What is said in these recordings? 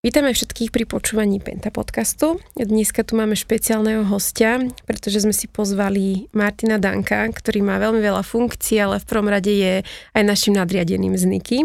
Vítame všetkých pri počúvaní Penta podcastu. Dneska tu máme špeciálneho hostia, pretože sme si pozvali Martina Danka, ktorý má veľmi veľa funkcií, ale v prvom rade je aj našim nadriadeným z Niky.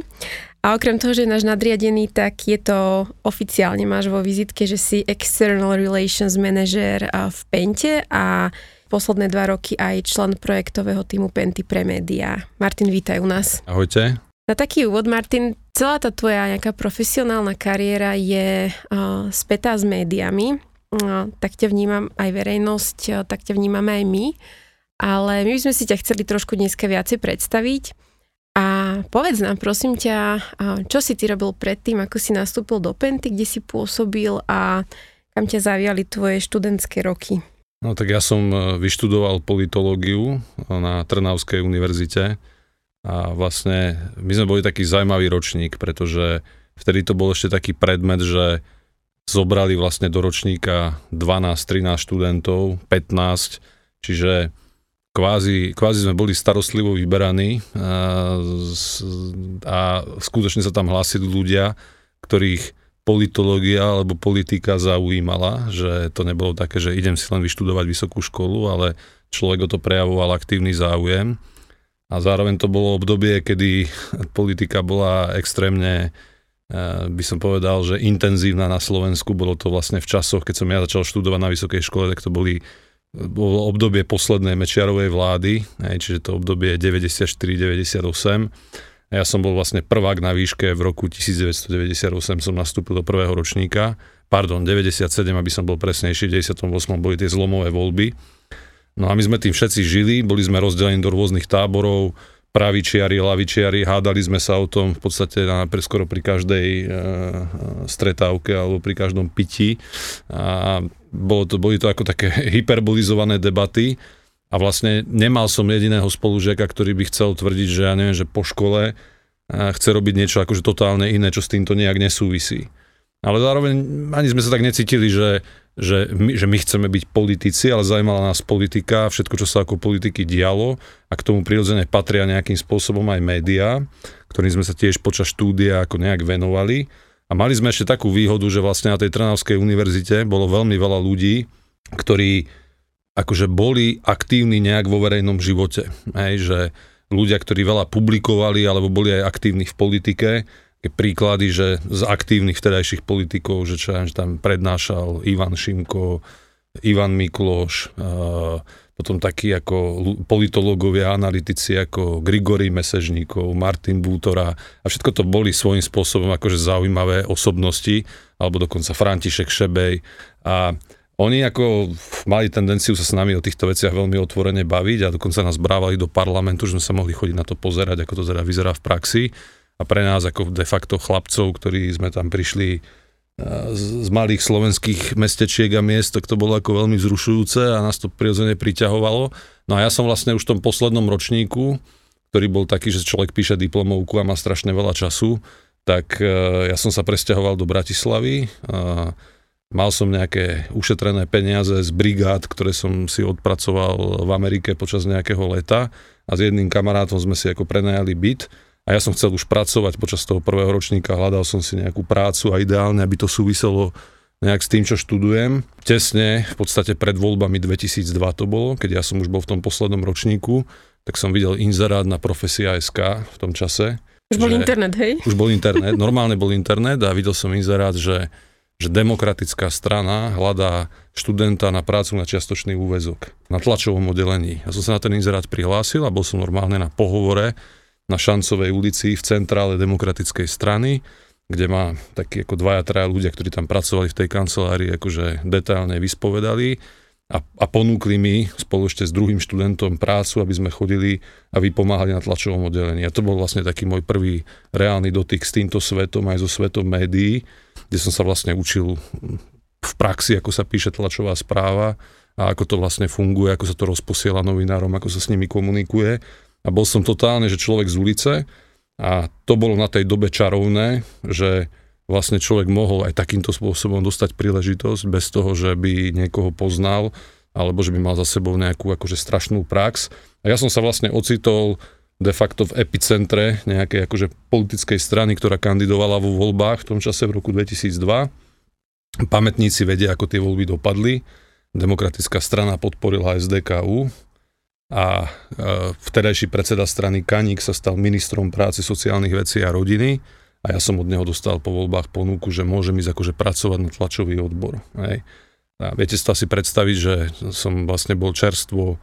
A okrem toho, že je náš nadriadený, tak je to oficiálne máš vo vizitke, že si External Relations Manager v Pente a posledné dva roky aj člen projektového týmu Penty pre médiá. Martin, vítaj u nás. Ahojte. Na taký úvod, Martin, celá tá tvoja nejaká profesionálna kariéra je uh, spätá s médiami, uh, tak ťa vnímam aj verejnosť, uh, tak ťa vnímame aj my, ale my by sme si ťa chceli trošku dneska viacej predstaviť. A povedz nám, prosím ťa, uh, čo si ty robil predtým, ako si nastúpil do Penty, kde si pôsobil a kam ťa zaviali tvoje študentské roky? No tak ja som vyštudoval politológiu na Trnavskej univerzite a vlastne my sme boli taký zaujímavý ročník, pretože vtedy to bol ešte taký predmet, že zobrali vlastne do ročníka 12-13 študentov, 15, čiže kvázi, kvázi sme boli starostlivo vyberaní a, a skutočne sa tam hlásili ľudia, ktorých politológia alebo politika zaujímala, že to nebolo také, že idem si len vyštudovať vysokú školu, ale človek o to prejavoval aktívny záujem a zároveň to bolo obdobie, kedy politika bola extrémne eh, by som povedal, že intenzívna na Slovensku. Bolo to vlastne v časoch, keď som ja začal študovať na vysokej škole, tak to boli bolo obdobie poslednej Mečiarovej vlády, čiže to obdobie 94-98. Ja som bol vlastne prvák na výške v roku 1998 som nastúpil do prvého ročníka, pardon, 97, aby som bol presnejší, v 98 boli tie zlomové voľby No a my sme tým všetci žili, boli sme rozdelení do rôznych táborov, pravičiari, lavičiari, hádali sme sa o tom v podstate na, skoro pri každej e, stretávke alebo pri každom pití. A bolo to, boli to ako také hyperbolizované debaty a vlastne nemal som jediného spolužiaka, ktorý by chcel tvrdiť, že ja neviem, že po škole chce robiť niečo akože totálne iné, čo s týmto nejak nesúvisí. Ale zároveň ani sme sa tak necítili, že že my, že my chceme byť politici, ale zaujímala nás politika, všetko, čo sa ako politiky dialo a k tomu prirodzene patria nejakým spôsobom aj médiá, ktorým sme sa tiež počas štúdia ako nejak venovali. A mali sme ešte takú výhodu, že vlastne na tej Trnavskej univerzite bolo veľmi veľa ľudí, ktorí akože boli aktívni nejak vo verejnom živote. Hej, že ľudia, ktorí veľa publikovali alebo boli aj aktívni v politike, príklady, že z aktívnych vtedajších politikov, že čo že tam prednášal Ivan Šimko, Ivan Mikloš, potom takí ako politológovia, analytici ako Grigory Mesežníkov, Martin Bútora. A všetko to boli svojím spôsobom akože zaujímavé osobnosti, alebo dokonca František Šebej. A oni ako mali tendenciu sa s nami o týchto veciach veľmi otvorene baviť a dokonca nás brávali do parlamentu, že sme sa mohli chodiť na to pozerať, ako to teda vyzerá v praxi a pre nás ako de facto chlapcov, ktorí sme tam prišli z malých slovenských mestečiek a miest, tak to bolo ako veľmi vzrušujúce a nás to prirodzene priťahovalo. No a ja som vlastne už v tom poslednom ročníku, ktorý bol taký, že človek píše diplomovku a má strašne veľa času, tak e, ja som sa presťahoval do Bratislavy. Mal som nejaké ušetrené peniaze z brigád, ktoré som si odpracoval v Amerike počas nejakého leta a s jedným kamarátom sme si ako prenajali byt a ja som chcel už pracovať počas toho prvého ročníka, hľadal som si nejakú prácu a ideálne, aby to súviselo nejak s tým, čo študujem. Tesne, v podstate pred voľbami 2002 to bolo, keď ja som už bol v tom poslednom ročníku, tak som videl inzerát na profesia SK v tom čase. Už bol internet, hej? Už bol internet, normálne bol internet a videl som inzerát, že, že demokratická strana hľadá študenta na prácu na čiastočný úvezok, na tlačovom oddelení. Ja som sa na ten inzerát prihlásil a bol som normálne na pohovore na Šancovej ulici v centrále demokratickej strany, kde ma takí ako dvaja, traja ľudia, ktorí tam pracovali v tej kancelárii, akože detailne vyspovedali a, a ponúkli mi spolu ešte s druhým študentom prácu, aby sme chodili a vypomáhali na tlačovom oddelení. A to bol vlastne taký môj prvý reálny dotyk s týmto svetom, aj so svetom médií, kde som sa vlastne učil v praxi, ako sa píše tlačová správa a ako to vlastne funguje, ako sa to rozposiela novinárom, ako sa s nimi komunikuje a bol som totálne, že človek z ulice a to bolo na tej dobe čarovné, že vlastne človek mohol aj takýmto spôsobom dostať príležitosť bez toho, že by niekoho poznal alebo že by mal za sebou nejakú akože strašnú prax. A ja som sa vlastne ocitol de facto v epicentre nejakej akože politickej strany, ktorá kandidovala vo voľbách v tom čase v roku 2002. Pamätníci vedia, ako tie voľby dopadli. Demokratická strana podporila SDKU a vtedajší predseda strany Kaník sa stal ministrom práce, sociálnych vecí a rodiny a ja som od neho dostal po voľbách ponuku, že môžem ísť akože pracovať na tlačový odbor. Hej. A viete si to asi predstaviť, že som vlastne bol čerstvo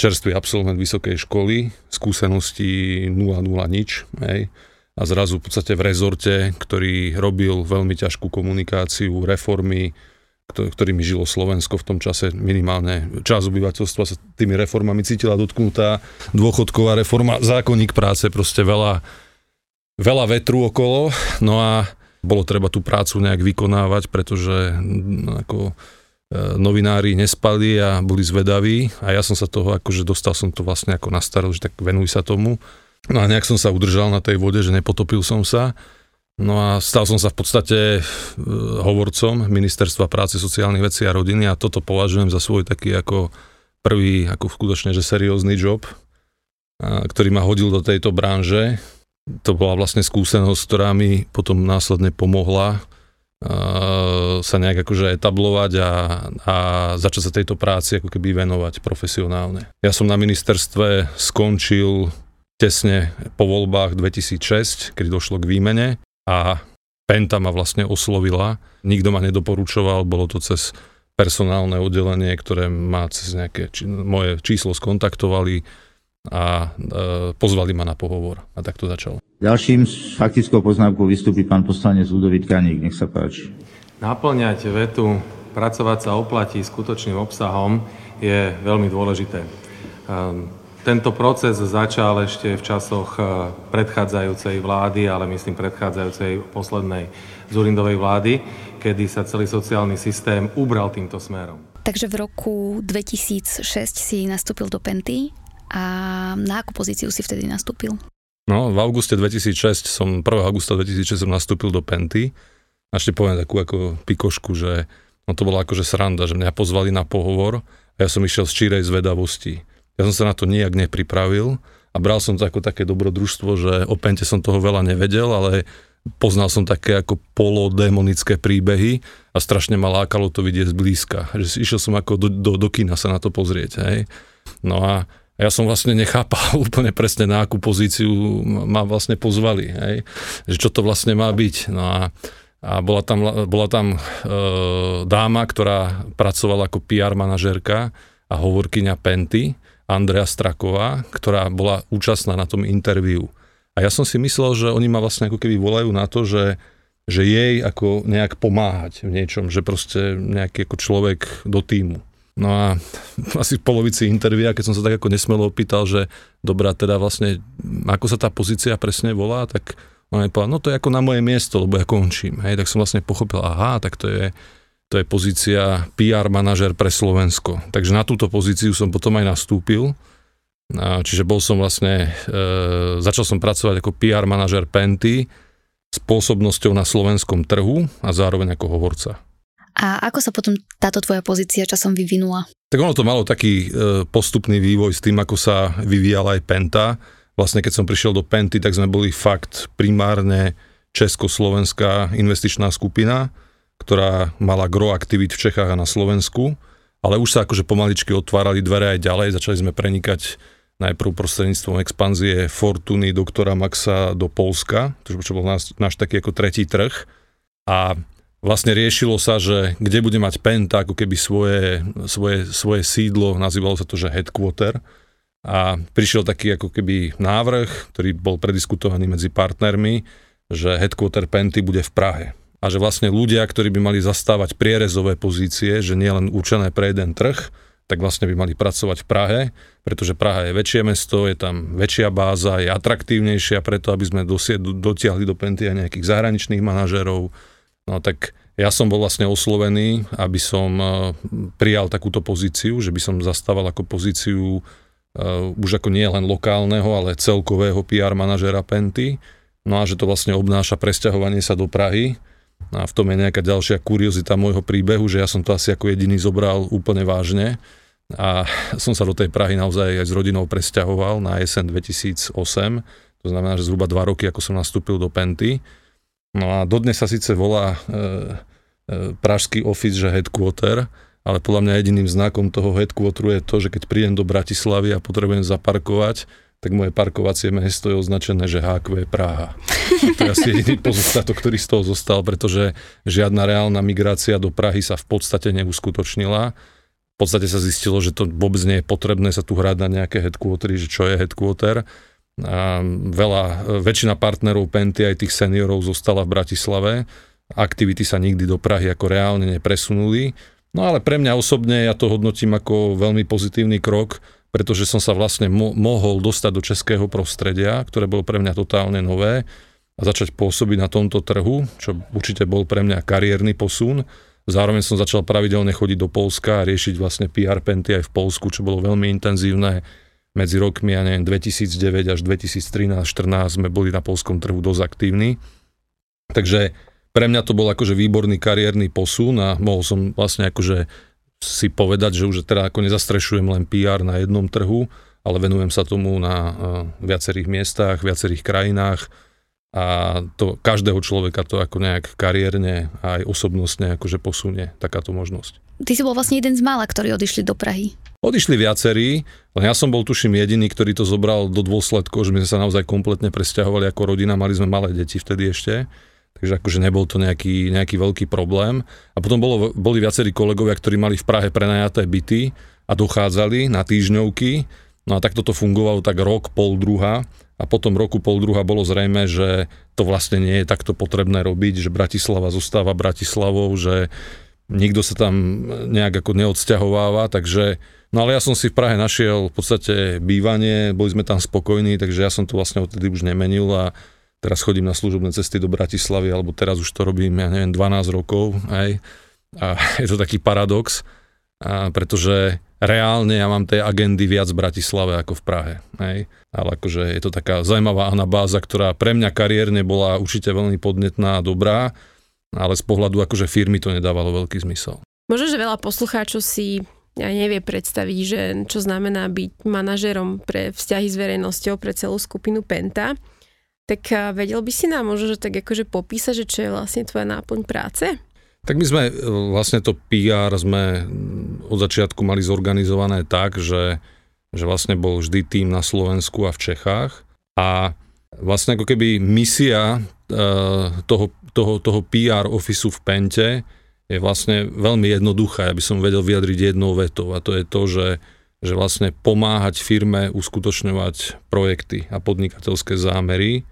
čerstvý absolvent vysokej školy, skúsenosti 0,0 nič, hej, a zrazu v podstate v rezorte, ktorý robil veľmi ťažkú komunikáciu, reformy, ktorými žilo Slovensko v tom čase minimálne čas obyvateľstva sa tými reformami cítila dotknutá, dôchodková reforma, zákonník práce, proste veľa, veľa vetru okolo, no a bolo treba tú prácu nejak vykonávať, pretože ako E, novinári nespali a boli zvedaví a ja som sa toho, akože dostal som to vlastne ako na starost, že tak venuj sa tomu. No a nejak som sa udržal na tej vode, že nepotopil som sa. No a stal som sa v podstate e, hovorcom Ministerstva práce, sociálnych vecí a rodiny a toto považujem za svoj taký ako prvý, ako skutočne, že seriózny job, ktorý ma hodil do tejto branže. To bola vlastne skúsenosť, ktorá mi potom následne pomohla sa nejak akože etablovať a, a začať sa tejto práci ako keby venovať profesionálne. Ja som na ministerstve skončil tesne po voľbách 2006, keď došlo k výmene a Penta ma vlastne oslovila. Nikto ma nedoporučoval, bolo to cez personálne oddelenie, ktoré ma cez nejaké či, moje číslo skontaktovali a e, pozvali ma na pohovor. A tak to začalo. Ďalším s faktickou poznámkou vystúpi pán poslanec Ludovít Kaník. Nech sa páči. Naplňať vetu pracovať sa oplatí skutočným obsahom je veľmi dôležité. Ehm, tento proces začal ešte v časoch e, predchádzajúcej vlády, ale myslím predchádzajúcej poslednej Zurindovej vlády, kedy sa celý sociálny systém ubral týmto smerom. Takže v roku 2006 si nastúpil do Penty a na akú pozíciu si vtedy nastúpil? No, v auguste 2006 som, 1. augusta 2006 som nastúpil do Penty. A ešte poviem takú ako pikošku, že no to bola akože sranda, že mňa pozvali na pohovor a ja som išiel z čírej zvedavosti. Ja som sa na to nijak nepripravil a bral som to ako také dobrodružstvo, že o Pente som toho veľa nevedel, ale poznal som také ako polodémonické príbehy a strašne ma lákalo to vidieť zblízka. Že išiel som ako do, do, do kina sa na to pozrieť. Hej. No a ja som vlastne nechápal úplne presne na akú pozíciu ma vlastne pozvali, hej? že čo to vlastne má byť. No a, a bola tam, bola tam e, dáma, ktorá pracovala ako PR manažérka a hovorkyňa Penty, Andrea Straková, ktorá bola účastná na tom interviu. A ja som si myslel, že oni ma vlastne ako keby volajú na to, že, že jej ako nejak pomáhať v niečom, že proste nejaký ako človek do týmu. No a asi v polovici intervia, keď som sa tak ako nesmelo opýtal, že dobrá, teda vlastne, ako sa tá pozícia presne volá, tak on mi povedal, no to je ako na moje miesto, lebo ja končím. Hej, tak som vlastne pochopil, aha, tak to je, to je pozícia PR manažer pre Slovensko. Takže na túto pozíciu som potom aj nastúpil. Čiže bol som vlastne, e, začal som pracovať ako PR manažer Penty s pôsobnosťou na slovenskom trhu a zároveň ako hovorca. A ako sa potom táto tvoja pozícia časom vyvinula? Tak ono to malo taký e, postupný vývoj s tým, ako sa vyvíjala aj Penta. Vlastne keď som prišiel do Penty, tak sme boli fakt primárne československá investičná skupina, ktorá mala gro aktivít v Čechách a na Slovensku, ale už sa akože pomaličky otvárali dvere aj ďalej, začali sme prenikať najprv prostredníctvom expanzie Fortuny doktora Maxa do Polska, čo bol náš, náš taký ako tretí trh. A vlastne riešilo sa, že kde bude mať Penta ako keby svoje, svoje, svoje sídlo, nazývalo sa to, že headquarter. A prišiel taký ako keby návrh, ktorý bol prediskutovaný medzi partnermi, že headquarter Penty bude v Prahe. A že vlastne ľudia, ktorí by mali zastávať prierezové pozície, že nie len určené pre jeden trh, tak vlastne by mali pracovať v Prahe, pretože Praha je väčšie mesto, je tam väčšia báza, je atraktívnejšia preto, aby sme dotiahli do Penty aj nejakých zahraničných manažerov, No tak ja som bol vlastne oslovený, aby som e, prijal takúto pozíciu, že by som zastával ako pozíciu uh, už ako nie len lokálneho, ale celkového PR manažera Penty. No a že to vlastne obnáša presťahovanie sa do Prahy. A v tom je nejaká ďalšia kuriozita môjho príbehu, že ja som to asi ako jediný zobral úplne vážne. a som sa do tej Prahy naozaj aj s rodinou presťahoval na jesen 2008, to znamená, že zhruba dva roky, ako som nastúpil do Penty. No a dodnes sa síce volá e, e, pražský office, že headquarter, ale podľa mňa jediným znakom toho headquarteru je to, že keď prídem do Bratislavy a potrebujem zaparkovať, tak moje parkovacie miesto je označené, že HQ Praha. To je asi jediný pozostatok, ktorý z toho zostal, pretože žiadna reálna migrácia do Prahy sa v podstate neuskutočnila v podstate sa zistilo, že to vôbec nie je potrebné sa tu hrať na nejaké headquartery, že čo je headquarter. A veľa, väčšina partnerov Penty aj tých seniorov zostala v Bratislave. Aktivity sa nikdy do Prahy ako reálne nepresunuli. No ale pre mňa osobne ja to hodnotím ako veľmi pozitívny krok, pretože som sa vlastne mo- mohol dostať do českého prostredia, ktoré bolo pre mňa totálne nové a začať pôsobiť na tomto trhu, čo určite bol pre mňa kariérny posun. Zároveň som začal pravidelne chodiť do Polska a riešiť vlastne PR penty aj v Polsku, čo bolo veľmi intenzívne. Medzi rokmi, ja neviem, 2009 až 2013-14 sme boli na polskom trhu dosť aktívni. Takže pre mňa to bol akože výborný kariérny posun a mohol som vlastne akože si povedať, že už teda ako nezastrešujem len PR na jednom trhu, ale venujem sa tomu na uh, viacerých miestach, viacerých krajinách a to každého človeka to ako nejak kariérne a aj osobnostne akože posunie takáto možnosť. Ty si bol vlastne jeden z mála, ktorí odišli do Prahy. Odišli viacerí, len ja som bol tuším jediný, ktorý to zobral do dôsledkov, že my sme sa naozaj kompletne presťahovali ako rodina, mali sme malé deti vtedy ešte, takže akože nebol to nejaký, nejaký veľký problém. A potom bolo, boli viacerí kolegovia, ktorí mali v Prahe prenajaté byty a dochádzali na týždňovky, no a tak toto fungovalo tak rok, pol, druha a potom roku pol druha bolo zrejme, že to vlastne nie je takto potrebné robiť, že Bratislava zostáva Bratislavou, že nikto sa tam nejak ako neodsťahováva, takže No ale ja som si v Prahe našiel v podstate bývanie, boli sme tam spokojní, takže ja som to vlastne odtedy už nemenil a teraz chodím na služobné cesty do Bratislavy, alebo teraz už to robím, ja neviem, 12 rokov, aj. A je to taký paradox, a pretože reálne ja mám tej agendy viac v Bratislave ako v Prahe. Hej. Ale akože je to taká zaujímavá anabáza, ktorá pre mňa kariérne bola určite veľmi podnetná a dobrá, ale z pohľadu akože firmy to nedávalo veľký zmysel. Možno, že veľa poslucháčov si ja nevie predstaviť, že čo znamená byť manažerom pre vzťahy s verejnosťou pre celú skupinu Penta. Tak vedel by si nám možno, že tak akože popísať, že čo je vlastne tvoja náplň práce? Tak my sme e, vlastne to PR sme od začiatku mali zorganizované tak, že, že vlastne bol vždy tým na Slovensku a v Čechách. A vlastne ako keby misia e, toho, toho, toho PR ofisu v Pente je vlastne veľmi jednoduchá, aby som vedel vyjadriť jednou vetou a to je to, že, že vlastne pomáhať firme uskutočňovať projekty a podnikateľské zámery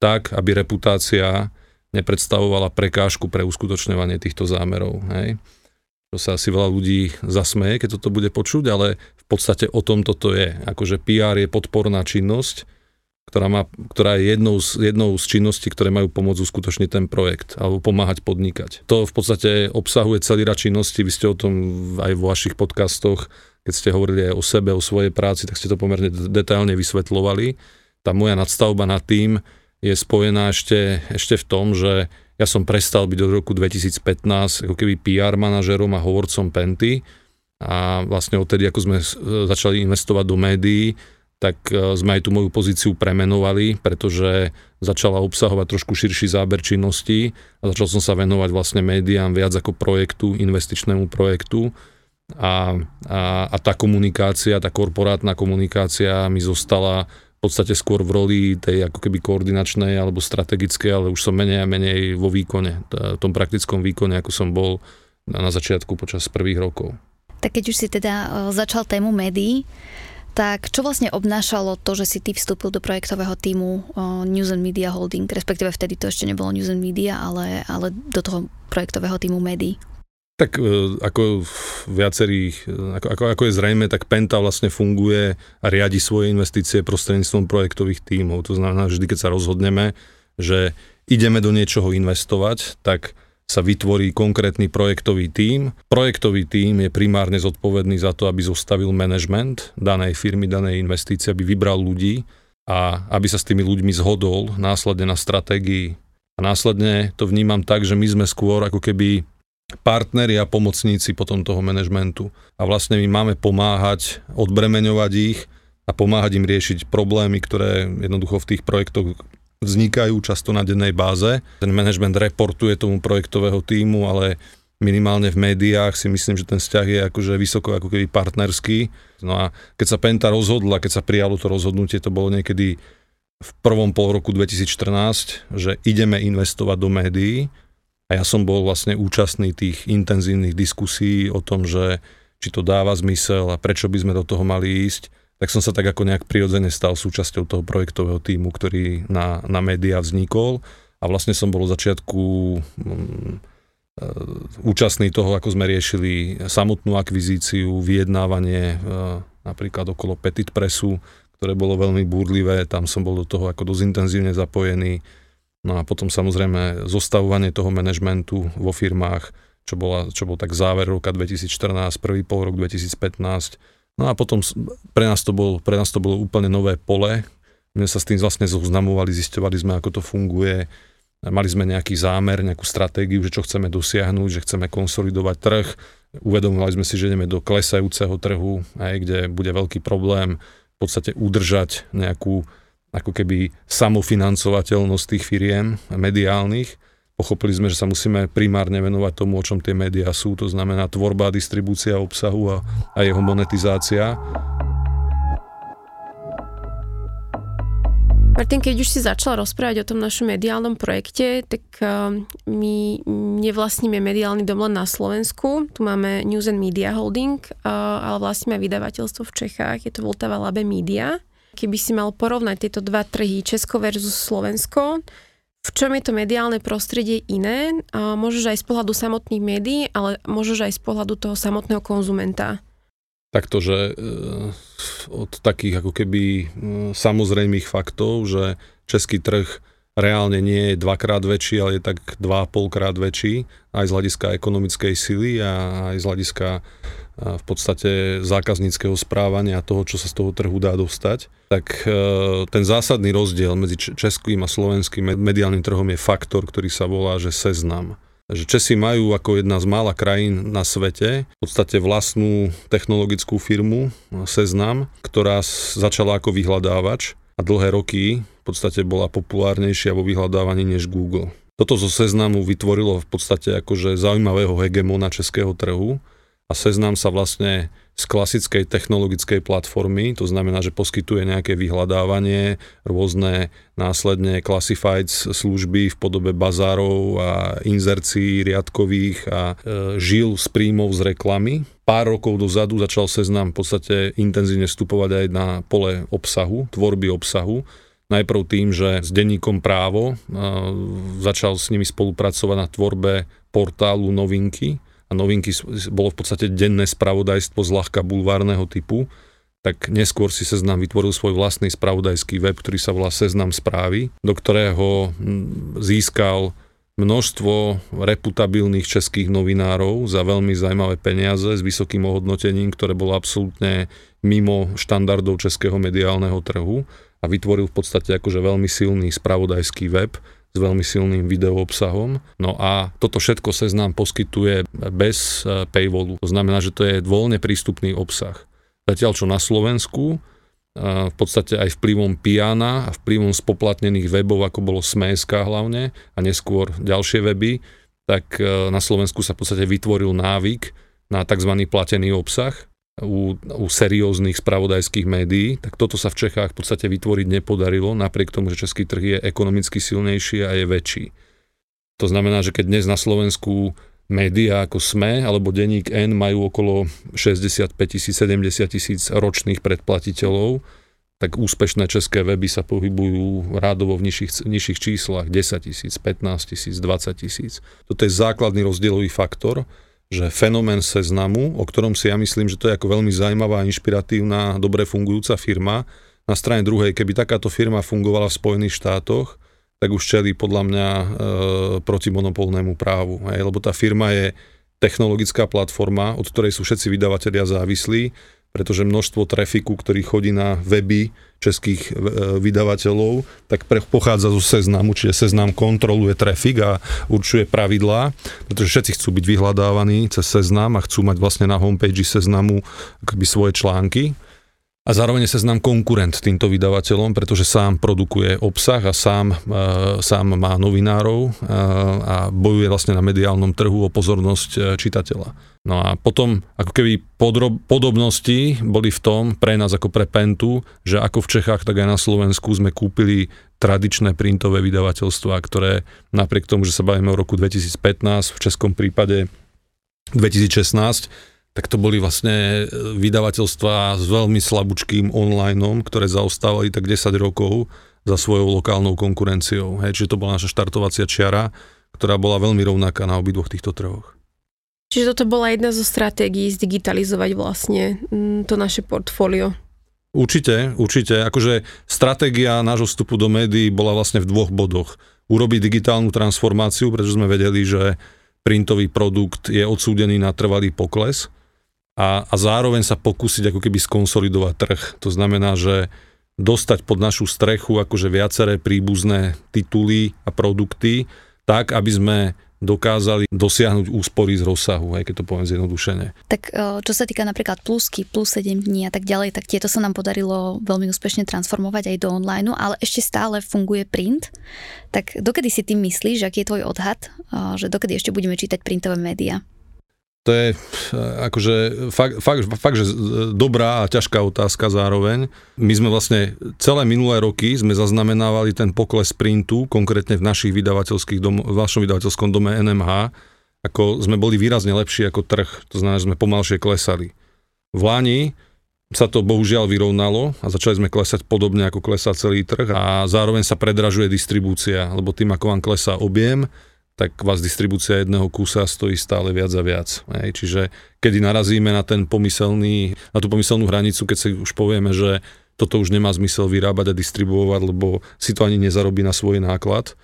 tak, aby reputácia nepredstavovala prekážku pre uskutočňovanie týchto zámerov. Hej. To sa asi veľa ľudí zasmeje, keď toto bude počuť, ale v podstate o tom toto je. Akože PR je podporná činnosť, ktorá, má, ktorá je jednou z, jednou z činností, ktoré majú pomôcť uskutočniť ten projekt alebo pomáhať podnikať. To v podstate obsahuje celý rad činností, vy ste o tom aj vo vašich podcastoch, keď ste hovorili aj o sebe, o svojej práci, tak ste to pomerne detailne vysvetľovali. Tá moja nadstavba nad tým, je spojená ešte, ešte v tom, že ja som prestal byť od roku 2015 ako keby PR manažerom a hovorcom Penty. A vlastne odtedy, ako sme začali investovať do médií, tak e, sme aj tú moju pozíciu premenovali, pretože začala obsahovať trošku širší záber činností a začal som sa venovať vlastne médiám viac ako projektu, investičnému projektu. A, a, a tá komunikácia, tá korporátna komunikácia mi zostala podstate skôr v roli tej ako keby koordinačnej alebo strategickej, ale už som menej a menej vo výkone, v tom praktickom výkone, ako som bol na začiatku počas prvých rokov. Tak keď už si teda e, začal tému médií, tak čo vlastne obnášalo to, že si ty vstúpil do projektového týmu e, News and Media Holding, respektíve vtedy to ešte nebolo News and Media, ale, ale do toho projektového týmu médií? Tak e, ako viacerých, e, ako, ako, ako je zrejme, tak Penta vlastne funguje a riadi svoje investície prostredníctvom projektových tímov. To znamená, že vždy, keď sa rozhodneme, že ideme do niečoho investovať, tak sa vytvorí konkrétny projektový tím. Projektový tím je primárne zodpovedný za to, aby zostavil management danej firmy, danej investície, aby vybral ľudí a aby sa s tými ľuďmi zhodol následne na stratégii. A následne to vnímam tak, že my sme skôr ako keby partneri a pomocníci potom toho manažmentu. A vlastne my máme pomáhať, odbremeňovať ich a pomáhať im riešiť problémy, ktoré jednoducho v tých projektoch vznikajú často na dennej báze. Ten management reportuje tomu projektového týmu, ale minimálne v médiách si myslím, že ten vzťah je akože vysoko ako keby partnerský. No a keď sa Penta rozhodla, keď sa prijalo to rozhodnutie, to bolo niekedy v prvom pol roku 2014, že ideme investovať do médií a ja som bol vlastne účastný tých intenzívnych diskusí o tom, že či to dáva zmysel a prečo by sme do toho mali ísť tak som sa tak ako nejak prirodzene stal súčasťou toho projektového týmu, ktorý na, na médiá vznikol a vlastne som bol od začiatku um, účastný toho, ako sme riešili samotnú akvizíciu, vyjednávanie uh, napríklad okolo Petit Pressu, ktoré bolo veľmi búrlivé, tam som bol do toho ako dosť intenzívne zapojený. No a potom samozrejme zostavovanie toho manažmentu vo firmách, čo, bola, čo bol tak záver roka 2014, prvý pol rok 2015, No a potom pre nás to, bol, pre nás to bolo úplne nové pole. My sa s tým vlastne zoznamovali, zisťovali sme, ako to funguje. Mali sme nejaký zámer, nejakú stratégiu, že čo chceme dosiahnuť, že chceme konsolidovať trh. Uvedomovali sme si, že ideme do klesajúceho trhu, aj, kde bude veľký problém v podstate udržať nejakú ako keby samofinancovateľnosť tých firiem mediálnych Pochopili sme, že sa musíme primárne venovať tomu, o čom tie médiá sú, to znamená tvorba distribúcia obsahu a, a jeho monetizácia. Martin, keď už si začal rozprávať o tom našom mediálnom projekte, tak uh, my nevlastníme mediálny dom len na Slovensku. Tu máme News and Media Holding, uh, ale vlastníme vydavateľstvo v Čechách. Je to Vltava Labe Media. Keby si mal porovnať tieto dva trhy, Česko versus Slovensko, v čom je to mediálne prostredie iné, a môžeš aj z pohľadu samotných médií, ale môžeš aj z pohľadu toho samotného konzumenta. Takto, že e, od takých ako keby samozrejmých faktov, že český trh reálne nie je dvakrát väčší, ale je tak dva a polkrát väčší, aj z hľadiska ekonomickej sily a aj z hľadiska v podstate zákazníckého správania toho, čo sa z toho trhu dá dostať, tak e, ten zásadný rozdiel medzi českým a slovenským mediálnym trhom je faktor, ktorý sa volá, že seznam. Že Česi majú ako jedna z mála krajín na svete v podstate vlastnú technologickú firmu Seznam, ktorá začala ako vyhľadávač a dlhé roky v podstate bola populárnejšia vo vyhľadávaní než Google. Toto zo Seznamu vytvorilo v podstate akože zaujímavého hegemona českého trhu a Seznam sa vlastne z klasickej technologickej platformy, to znamená, že poskytuje nejaké vyhľadávanie, rôzne následne classified služby v podobe bazárov a inzercií riadkových a e, žil z príjmov z reklamy. Pár rokov dozadu začal Seznam v podstate intenzívne vstupovať aj na pole obsahu, tvorby obsahu, najprv tým, že s denníkom právo e, začal s nimi spolupracovať na tvorbe portálu novinky, a novinky bolo v podstate denné spravodajstvo zľahka bulvárneho typu, tak neskôr si Seznam vytvoril svoj vlastný spravodajský web, ktorý sa volá Seznam správy, do ktorého získal množstvo reputabilných českých novinárov za veľmi zaujímavé peniaze s vysokým ohodnotením, ktoré bolo absolútne mimo štandardov českého mediálneho trhu a vytvoril v podstate akože veľmi silný spravodajský web, s veľmi silným videoobsahom. No a toto všetko nám poskytuje bez e, paywallu. To znamená, že to je voľne prístupný obsah. Zatiaľ čo na Slovensku e, v podstate aj vplyvom Piana a vplyvom spoplatnených webov, ako bolo Smeska hlavne a neskôr ďalšie weby, tak e, na Slovensku sa v podstate vytvoril návyk na tzv. platený obsah, u, u serióznych spravodajských médií, tak toto sa v Čechách v podstate vytvoriť nepodarilo, napriek tomu, že český trh je ekonomicky silnejší a je väčší. To znamená, že keď dnes na Slovensku médiá ako SME alebo Denník N majú okolo 65 tisíc, 70 tisíc ročných predplatiteľov, tak úspešné české weby sa pohybujú rádovo v nižších, nižších číslach 10 tisíc, 15 tisíc, 20 tisíc. Toto je základný rozdielový faktor, že fenomén seznamu, o ktorom si ja myslím, že to je ako veľmi zaujímavá, inšpiratívna, dobre fungujúca firma, na strane druhej, keby takáto firma fungovala v Spojených štátoch, tak už čelí podľa mňa e, protimonopolnému právu. Hej, lebo tá firma je technologická platforma, od ktorej sú všetci vydavatelia závislí. Pretože množstvo trafiku, ktorý chodí na weby českých e, vydavateľov, tak pre, pochádza zo seznamu, čiže seznam kontroluje trafik a určuje pravidlá, pretože všetci chcú byť vyhľadávaní cez seznam a chcú mať vlastne na homepage seznamu akoby svoje články a zároveň je seznam konkurent týmto vydavateľom, pretože sám produkuje obsah a sám, e, sám má novinárov e, a bojuje vlastne na mediálnom trhu o pozornosť e, čitateľa. No a potom ako keby podrob, podobnosti boli v tom pre nás ako pre Pentu, že ako v Čechách, tak aj na Slovensku sme kúpili tradičné printové vydavateľstva, ktoré napriek tomu, že sa bavíme o roku 2015, v českom prípade 2016, tak to boli vlastne e, vydavateľstva s veľmi slabúčkým online, ktoré zaostávali tak 10 rokov za svojou lokálnou konkurenciou. Hej, čiže to bola naša štartovacia čiara, ktorá bola veľmi rovnaká na obidvoch týchto trhoch. Čiže toto bola jedna zo stratégií zdigitalizovať vlastne mm, to naše portfólio. Určite, určite. Akože stratégia nášho vstupu do médií bola vlastne v dvoch bodoch. Urobiť digitálnu transformáciu, pretože sme vedeli, že printový produkt je odsúdený na trvalý pokles a, a zároveň sa pokúsiť ako keby skonsolidovať trh. To znamená, že dostať pod našu strechu akože viaceré príbuzné tituly a produkty, tak, aby sme dokázali dosiahnuť úspory z rozsahu, aj keď to poviem zjednodušene. Tak e, čo sa týka napríklad plusky, plus 7 dní a tak ďalej, tak tieto sa nám podarilo veľmi úspešne transformovať aj do online, ale ešte stále funguje print. Tak dokedy si tým myslíš, aký je tvoj odhad, e, že dokedy ešte budeme čítať printové médiá? To je akože fakt, fakt, fakt, že dobrá a ťažká otázka zároveň. My sme vlastne celé minulé roky sme zaznamenávali ten pokles printu, konkrétne v našich vydavateľských dom, v našom vydavateľskom dome NMH, ako sme boli výrazne lepší ako trh, to znamená, že sme pomalšie klesali. V Lani sa to bohužiaľ vyrovnalo a začali sme klesať podobne ako klesá celý trh a zároveň sa predražuje distribúcia, lebo tým ako vám klesá objem, tak vás distribúcia jedného kúsa stojí stále viac a viac. Hej. Čiže kedy narazíme na, ten pomyselný, na tú pomyselnú hranicu, keď si už povieme, že toto už nemá zmysel vyrábať a distribuovať, lebo si to ani nezarobí na svoj náklad.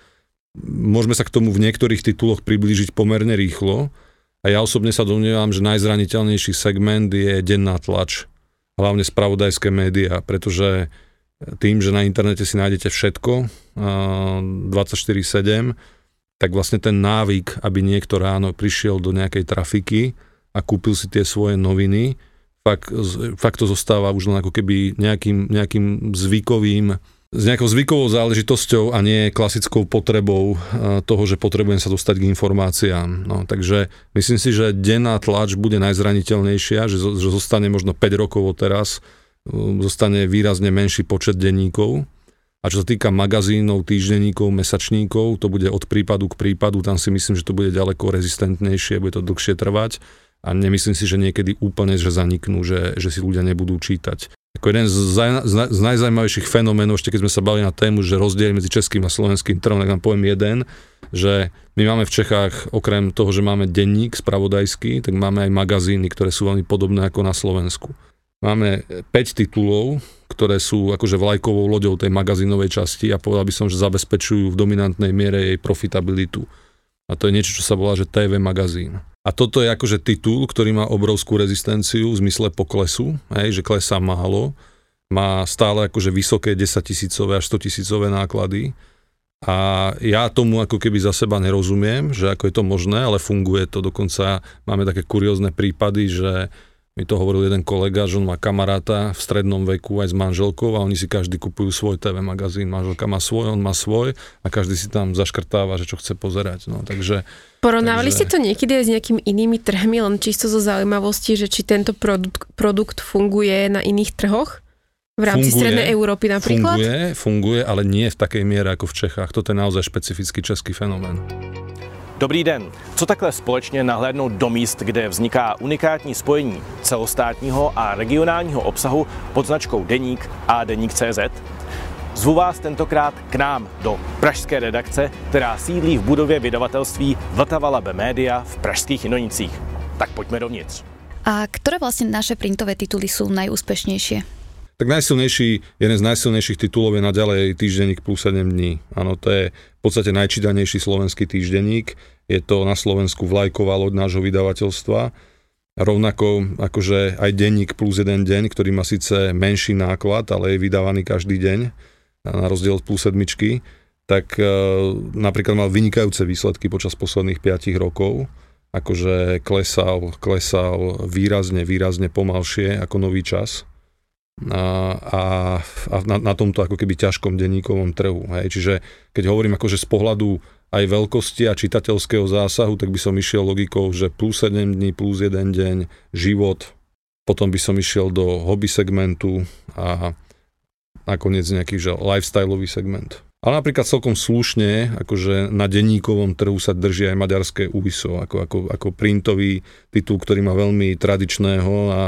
Môžeme sa k tomu v niektorých tituloch priblížiť pomerne rýchlo a ja osobne sa domnievam, že najzraniteľnejší segment je denná tlač, hlavne spravodajské médiá, pretože tým, že na internete si nájdete všetko 24-7, tak vlastne ten návyk, aby niekto ráno prišiel do nejakej trafiky a kúpil si tie svoje noviny, fakt, fakt to zostáva už len ako keby nejakým, nejakým zvykovým, s nejakou zvykovou záležitosťou a nie klasickou potrebou eh, toho, že potrebujem sa dostať k informáciám. No, takže myslím si, že denná tlač bude najzraniteľnejšia, že, že zostane možno 5 rokov od teraz, eh, zostane výrazne menší počet denníkov, a čo sa týka magazínov, týždenníkov, mesačníkov, to bude od prípadu k prípadu, tam si myslím, že to bude ďaleko rezistentnejšie, bude to dlhšie trvať a nemyslím si, že niekedy úplne že zaniknú, že, že si ľudia nebudú čítať. Ako jeden z, z, z najzajímavejších fenoménov, ešte keď sme sa bali na tému, že rozdiel medzi českým a slovenským trhom, tak vám poviem jeden, že my máme v Čechách, okrem toho, že máme denník spravodajský, tak máme aj magazíny, ktoré sú veľmi podobné ako na Slovensku. Máme 5 titulov, ktoré sú akože vlajkovou loďou tej magazínovej časti a povedal by som, že zabezpečujú v dominantnej miere jej profitabilitu. A to je niečo, čo sa volá, že TV magazín. A toto je akože titul, ktorý má obrovskú rezistenciu v zmysle poklesu, hej, že klesá málo, má stále akože vysoké 10 tisícové až 100 tisícové náklady. A ja tomu ako keby za seba nerozumiem, že ako je to možné, ale funguje to. Dokonca máme také kuriózne prípady, že mi to hovoril jeden kolega, že on má kamaráta v strednom veku aj s manželkou a oni si každý kupujú svoj TV magazín. Manželka má svoj, on má svoj a každý si tam zaškrtáva, že čo chce pozerať. No, takže, Porovnávali takže... ste to niekedy aj s nejakými inými trhmi, len čisto zo zaujímavosti, že či tento produkt, produkt funguje na iných trhoch? V rámci funguje, Strednej Európy napríklad? Funguje, funguje, ale nie v takej miere ako v Čechách. Toto je naozaj špecifický český fenomén. Dobrý den. Co takhle společně nahlédnout do míst, kde vzniká unikátní spojení celostátního a regionálního obsahu pod značkou Deník a Deník CZ? Zvu vás tentokrát k nám do pražské redakce, která sídlí v budově vydavatelství Vltava Labe Media v pražských Jinonicích. Tak pojďme dovnitř. A ktoré vlastne naše printové tituly sú najúspešnejšie? Tak najsilnejší, jeden z najsilnejších titulov je naďalej týždenník plus 7 dní. Áno, to je v podstate najčítanejší slovenský týždenník. Je to na Slovensku vlajková loď nášho vydavateľstva. Rovnako akože aj denník plus jeden deň, ktorý má síce menší náklad, ale je vydávaný každý deň, na rozdiel od plus sedmičky, tak e, napríklad mal vynikajúce výsledky počas posledných 5 rokov. Akože klesal, klesal výrazne, výrazne pomalšie ako nový čas. A, a, na, na tomto ako keby ťažkom denníkovom trhu. Hej. Čiže keď hovorím akože z pohľadu aj veľkosti a čitateľského zásahu, tak by som išiel logikou, že plus 7 dní, plus 1 deň, život, potom by som išiel do hobby segmentu a nakoniec nejaký že lifestyleový segment. Ale napríklad celkom slušne, akože na denníkovom trhu sa drží aj maďarské UISO, ako, ako, ako printový titul, ktorý má veľmi tradičného a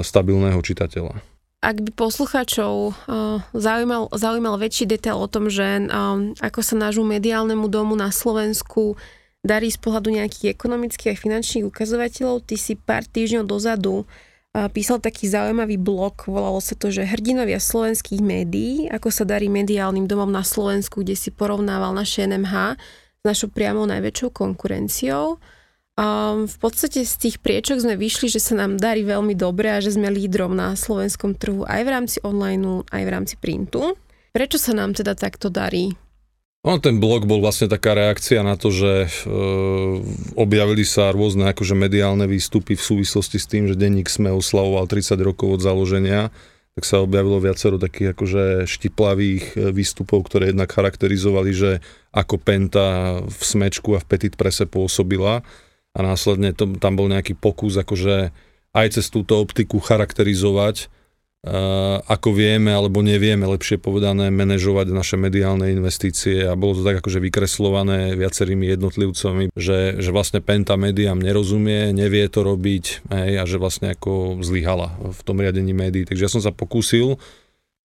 stabilného čitateľa ak by poslucháčov uh, zaujímal, zaujímal väčší detail o tom, že um, ako sa nášmu mediálnemu domu na Slovensku darí z pohľadu nejakých ekonomických a finančných ukazovateľov, ty si pár týždňov dozadu uh, písal taký zaujímavý blog, volalo sa to, že hrdinovia slovenských médií, ako sa darí mediálnym domom na Slovensku, kde si porovnával naše NMH s našou priamou najväčšou konkurenciou. Um, v podstate z tých priečok sme vyšli, že sa nám darí veľmi dobre a že sme lídrom na slovenskom trhu aj v rámci online, aj v rámci printu. Prečo sa nám teda takto darí? No, ten blog bol vlastne taká reakcia na to, že e, objavili sa rôzne akože mediálne výstupy v súvislosti s tým, že denník SME oslavoval 30 rokov od založenia, tak sa objavilo viacero takých akože štiplavých e, výstupov, ktoré jednak charakterizovali, že ako Penta v Smečku a v Petit Prese pôsobila a následne to, tam bol nejaký pokus akože aj cez túto optiku charakterizovať, uh, ako vieme alebo nevieme, lepšie povedané, manažovať naše mediálne investície a bolo to tak akože vykreslované viacerými jednotlivcami, že, že vlastne Penta médiám nerozumie, nevie to robiť hej, a že vlastne ako zlyhala v tom riadení médií. Takže ja som sa pokúsil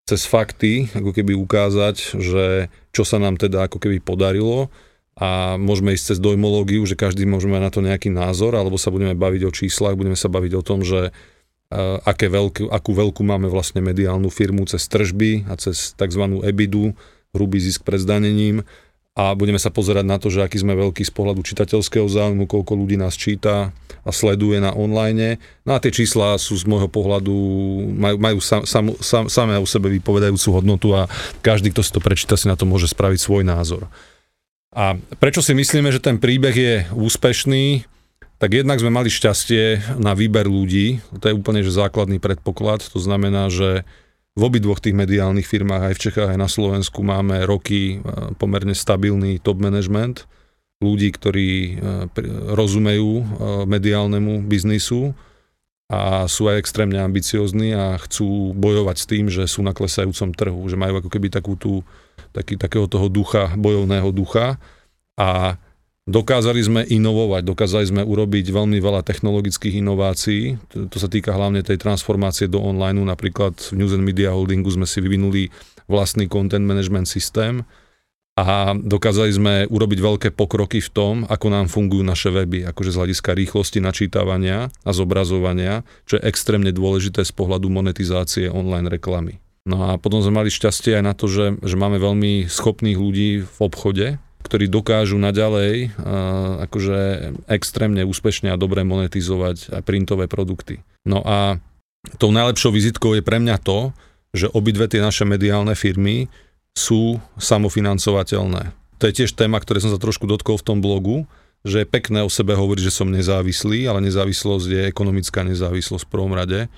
cez fakty ako keby ukázať, že čo sa nám teda ako keby podarilo a môžeme ísť cez dojmológiu, že každý môžeme mať na to nejaký názor, alebo sa budeme baviť o číslach, budeme sa baviť o tom, že uh, aké veľkú, akú veľkú máme vlastne mediálnu firmu cez tržby a cez tzv. EBIDu, hrubý zisk pred zdanením a budeme sa pozerať na to, že aký sme veľký z pohľadu čitateľského záujmu, koľko ľudí nás číta a sleduje na online. No a tie čísla sú z môjho pohľadu, majú, majú sam, sam, sam, samé o sebe vypovedajúcu hodnotu a každý, kto si to prečíta, si na to môže spraviť svoj názor. A prečo si myslíme, že ten príbeh je úspešný? Tak jednak sme mali šťastie na výber ľudí, to je úplne že základný predpoklad, to znamená, že v obidvoch tých mediálnych firmách, aj v Čechách, aj na Slovensku máme roky e, pomerne stabilný top management, ľudí, ktorí e, rozumejú e, mediálnemu biznisu a sú aj extrémne ambiciozní a chcú bojovať s tým, že sú na klesajúcom trhu, že majú ako keby takú tú taký, takého toho ducha, bojovného ducha. A dokázali sme inovovať, dokázali sme urobiť veľmi veľa technologických inovácií, to, to sa týka hlavne tej transformácie do online, napríklad v News and Media Holdingu sme si vyvinuli vlastný content management systém, a dokázali sme urobiť veľké pokroky v tom, ako nám fungujú naše weby, akože z hľadiska rýchlosti načítavania a zobrazovania, čo je extrémne dôležité z pohľadu monetizácie online reklamy. No a potom sme mali šťastie aj na to, že, že máme veľmi schopných ľudí v obchode, ktorí dokážu naďalej uh, akože extrémne úspešne a dobre monetizovať aj printové produkty. No a tou najlepšou vizitkou je pre mňa to, že obidve tie naše mediálne firmy sú samofinancovateľné. To je tiež téma, ktoré som sa trošku dotkol v tom blogu, že je pekné o sebe hovoriť, že som nezávislý, ale nezávislosť je ekonomická nezávislosť v prvom rade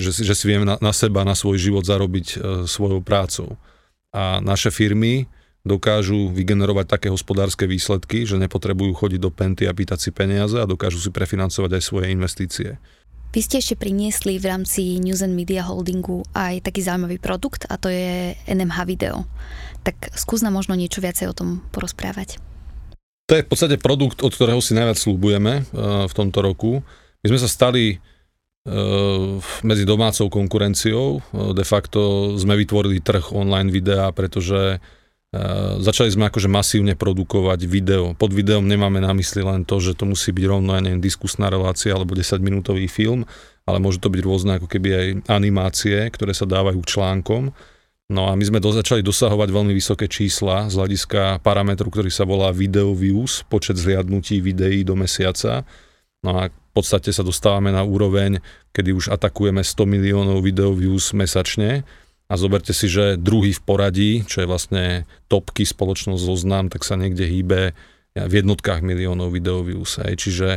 že si, že si vieme na, na seba, na svoj život zarobiť e, svojou prácou. A naše firmy dokážu vygenerovať také hospodárske výsledky, že nepotrebujú chodiť do penty a pýtať si peniaze a dokážu si prefinancovať aj svoje investície. Vy ste ešte priniesli v rámci News and Media Holdingu aj taký zaujímavý produkt a to je NMH Video. Tak skús nám možno niečo viacej o tom porozprávať. To je v podstate produkt, od ktorého si najviac slúbujeme e, v tomto roku. My sme sa stali medzi domácou konkurenciou. De facto sme vytvorili trh online videa, pretože začali sme akože masívne produkovať video. Pod videom nemáme na mysli len to, že to musí byť rovno, ja neviem, diskusná relácia alebo 10 minútový film, ale môže to byť rôzne ako keby aj animácie, ktoré sa dávajú článkom. No a my sme začali dosahovať veľmi vysoké čísla z hľadiska parametru, ktorý sa volá video views, počet zliadnutí videí do mesiaca. No a podstate sa dostávame na úroveň, kedy už atakujeme 100 miliónov video views mesačne a zoberte si, že druhý v poradí, čo je vlastne topky spoločnosť zoznam, tak sa niekde hýbe v jednotkách miliónov video views. Hej. Čiže,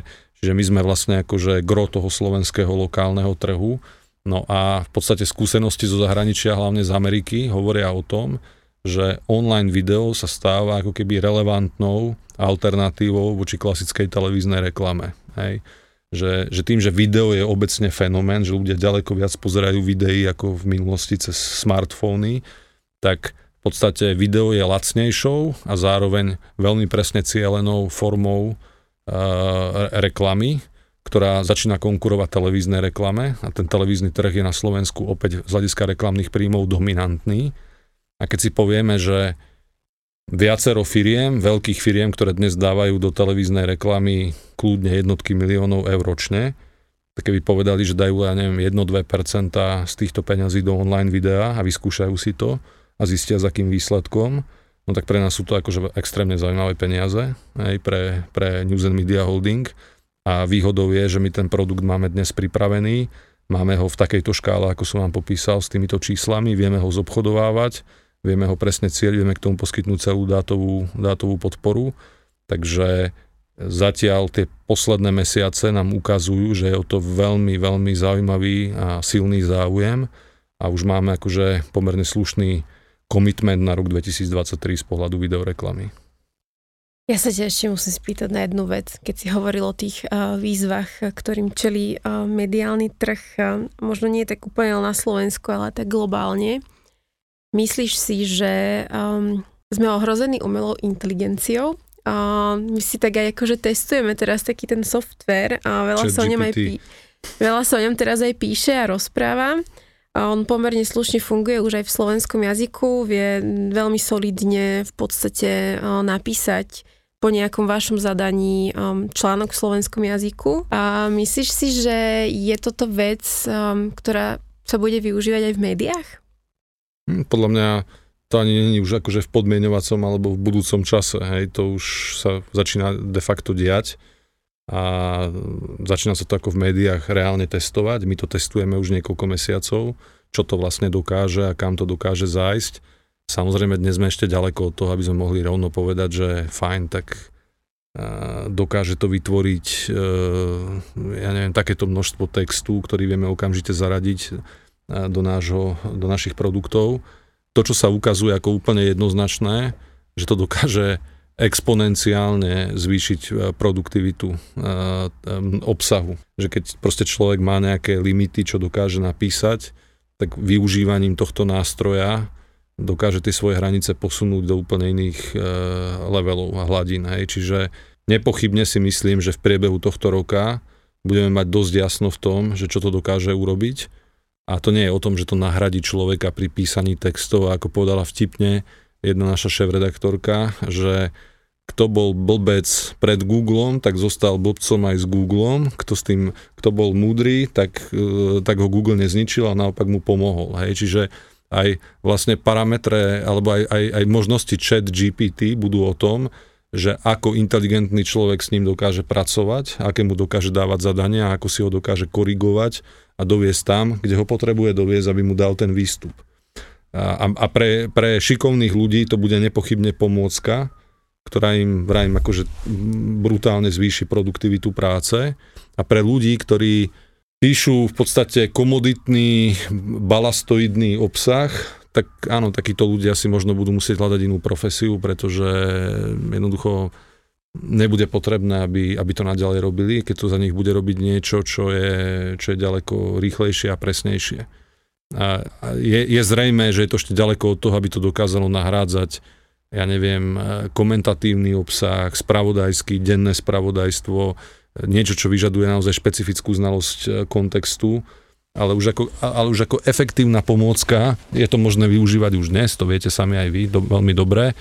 čiže my sme vlastne akože gro toho slovenského lokálneho trhu. No a v podstate skúsenosti zo zahraničia, hlavne z Ameriky, hovoria o tom, že online video sa stáva ako keby relevantnou alternatívou voči klasickej televíznej reklame. Hej. Že, že tým, že video je obecne fenomén, že ľudia ďaleko viac pozerajú videí ako v minulosti cez smartfóny, tak v podstate video je lacnejšou a zároveň veľmi presne cielenou formou uh, reklamy, ktorá začína konkurovať televíznej reklame a ten televízny trh je na Slovensku opäť z hľadiska reklamných príjmov dominantný. A keď si povieme, že viacero firiem, veľkých firiem, ktoré dnes dávajú do televíznej reklamy kľudne jednotky miliónov eur ročne, tak keby povedali, že dajú, ja neviem, 1-2% z týchto peňazí do online videa a vyskúšajú si to a zistia, s akým výsledkom, no tak pre nás sú to akože extrémne zaujímavé peniaze, aj pre, pre News and Media Holding. A výhodou je, že my ten produkt máme dnes pripravený, máme ho v takejto škále, ako som vám popísal, s týmito číslami, vieme ho zobchodovávať, vieme ho presne cieľ, vieme k tomu poskytnúť celú dátovú, dátovú podporu. Takže zatiaľ tie posledné mesiace nám ukazujú, že je o to veľmi, veľmi zaujímavý a silný záujem a už máme akože pomerne slušný komitment na rok 2023 z pohľadu videoreklamy. Ja sa ťa ešte musím spýtať na jednu vec. Keď si hovoril o tých uh, výzvach, ktorým čelí uh, mediálny trh, uh, možno nie tak úplne na Slovensku, ale tak globálne. Myslíš si, že um, sme ohrození umelou inteligenciou? A my si tak aj akože testujeme teraz taký ten software a veľa sa, o ňom aj pí- veľa sa o ňom teraz aj píše a rozpráva. A on pomerne slušne funguje už aj v slovenskom jazyku, vie veľmi solidne v podstate napísať po nejakom vašom zadaní um, článok v slovenskom jazyku. A myslíš si, že je toto vec, um, ktorá sa bude využívať aj v médiách? Hm, podľa mňa to ani není už akože v podmienovacom alebo v budúcom čase. Hej, to už sa začína de facto diať a začína sa to ako v médiách reálne testovať. My to testujeme už niekoľko mesiacov, čo to vlastne dokáže a kam to dokáže zájsť. Samozrejme, dnes sme ešte ďaleko od toho, aby sme mohli rovno povedať, že fajn, tak dokáže to vytvoriť, e, ja neviem, takéto množstvo textu, ktorý vieme okamžite zaradiť do, nášho, do našich produktov. To, čo sa ukazuje ako úplne jednoznačné, že to dokáže exponenciálne zvýšiť e, produktivitu e, obsahu. Že keď proste človek má nejaké limity, čo dokáže napísať, tak využívaním tohto nástroja dokáže tie svoje hranice posunúť do úplne iných levelov a hladín. Hej. Čiže nepochybne si myslím, že v priebehu tohto roka budeme mať dosť jasno v tom, že čo to dokáže urobiť a to nie je o tom, že to nahradí človeka pri písaní textov, ako povedala vtipne jedna naša šéf-redaktorka, že kto bol blbec pred Googlem, tak zostal blbcom aj s Googlem. Kto, s tým, kto bol múdry, tak, e, tak ho Google nezničil a naopak mu pomohol. Hej. Čiže aj vlastne parametre alebo aj, aj, aj možnosti chat GPT budú o tom, že ako inteligentný človek s ním dokáže pracovať, aké mu dokáže dávať zadania, ako si ho dokáže korigovať a doviesť tam, kde ho potrebuje doviesť, aby mu dal ten výstup. A, a pre, pre šikovných ľudí to bude nepochybne pomôcka, ktorá im, vrajím, akože brutálne zvýši produktivitu práce. A pre ľudí, ktorí píšu v podstate komoditný, balastoidný obsah, tak áno, takíto ľudia si možno budú musieť hľadať inú profesiu, pretože jednoducho nebude potrebné, aby, aby to naďalej robili, keď to za nich bude robiť niečo, čo je, čo je ďaleko rýchlejšie a presnejšie. A je, je zrejme, že je to ešte ďaleko od toho, aby to dokázalo nahrádzať, ja neviem, komentatívny obsah, spravodajský, denné spravodajstvo, niečo, čo vyžaduje naozaj špecifickú znalosť e, kontextu, ale už ako, ale už ako efektívna pomôcka je to možné využívať už dnes, to viete sami aj vy do, veľmi dobre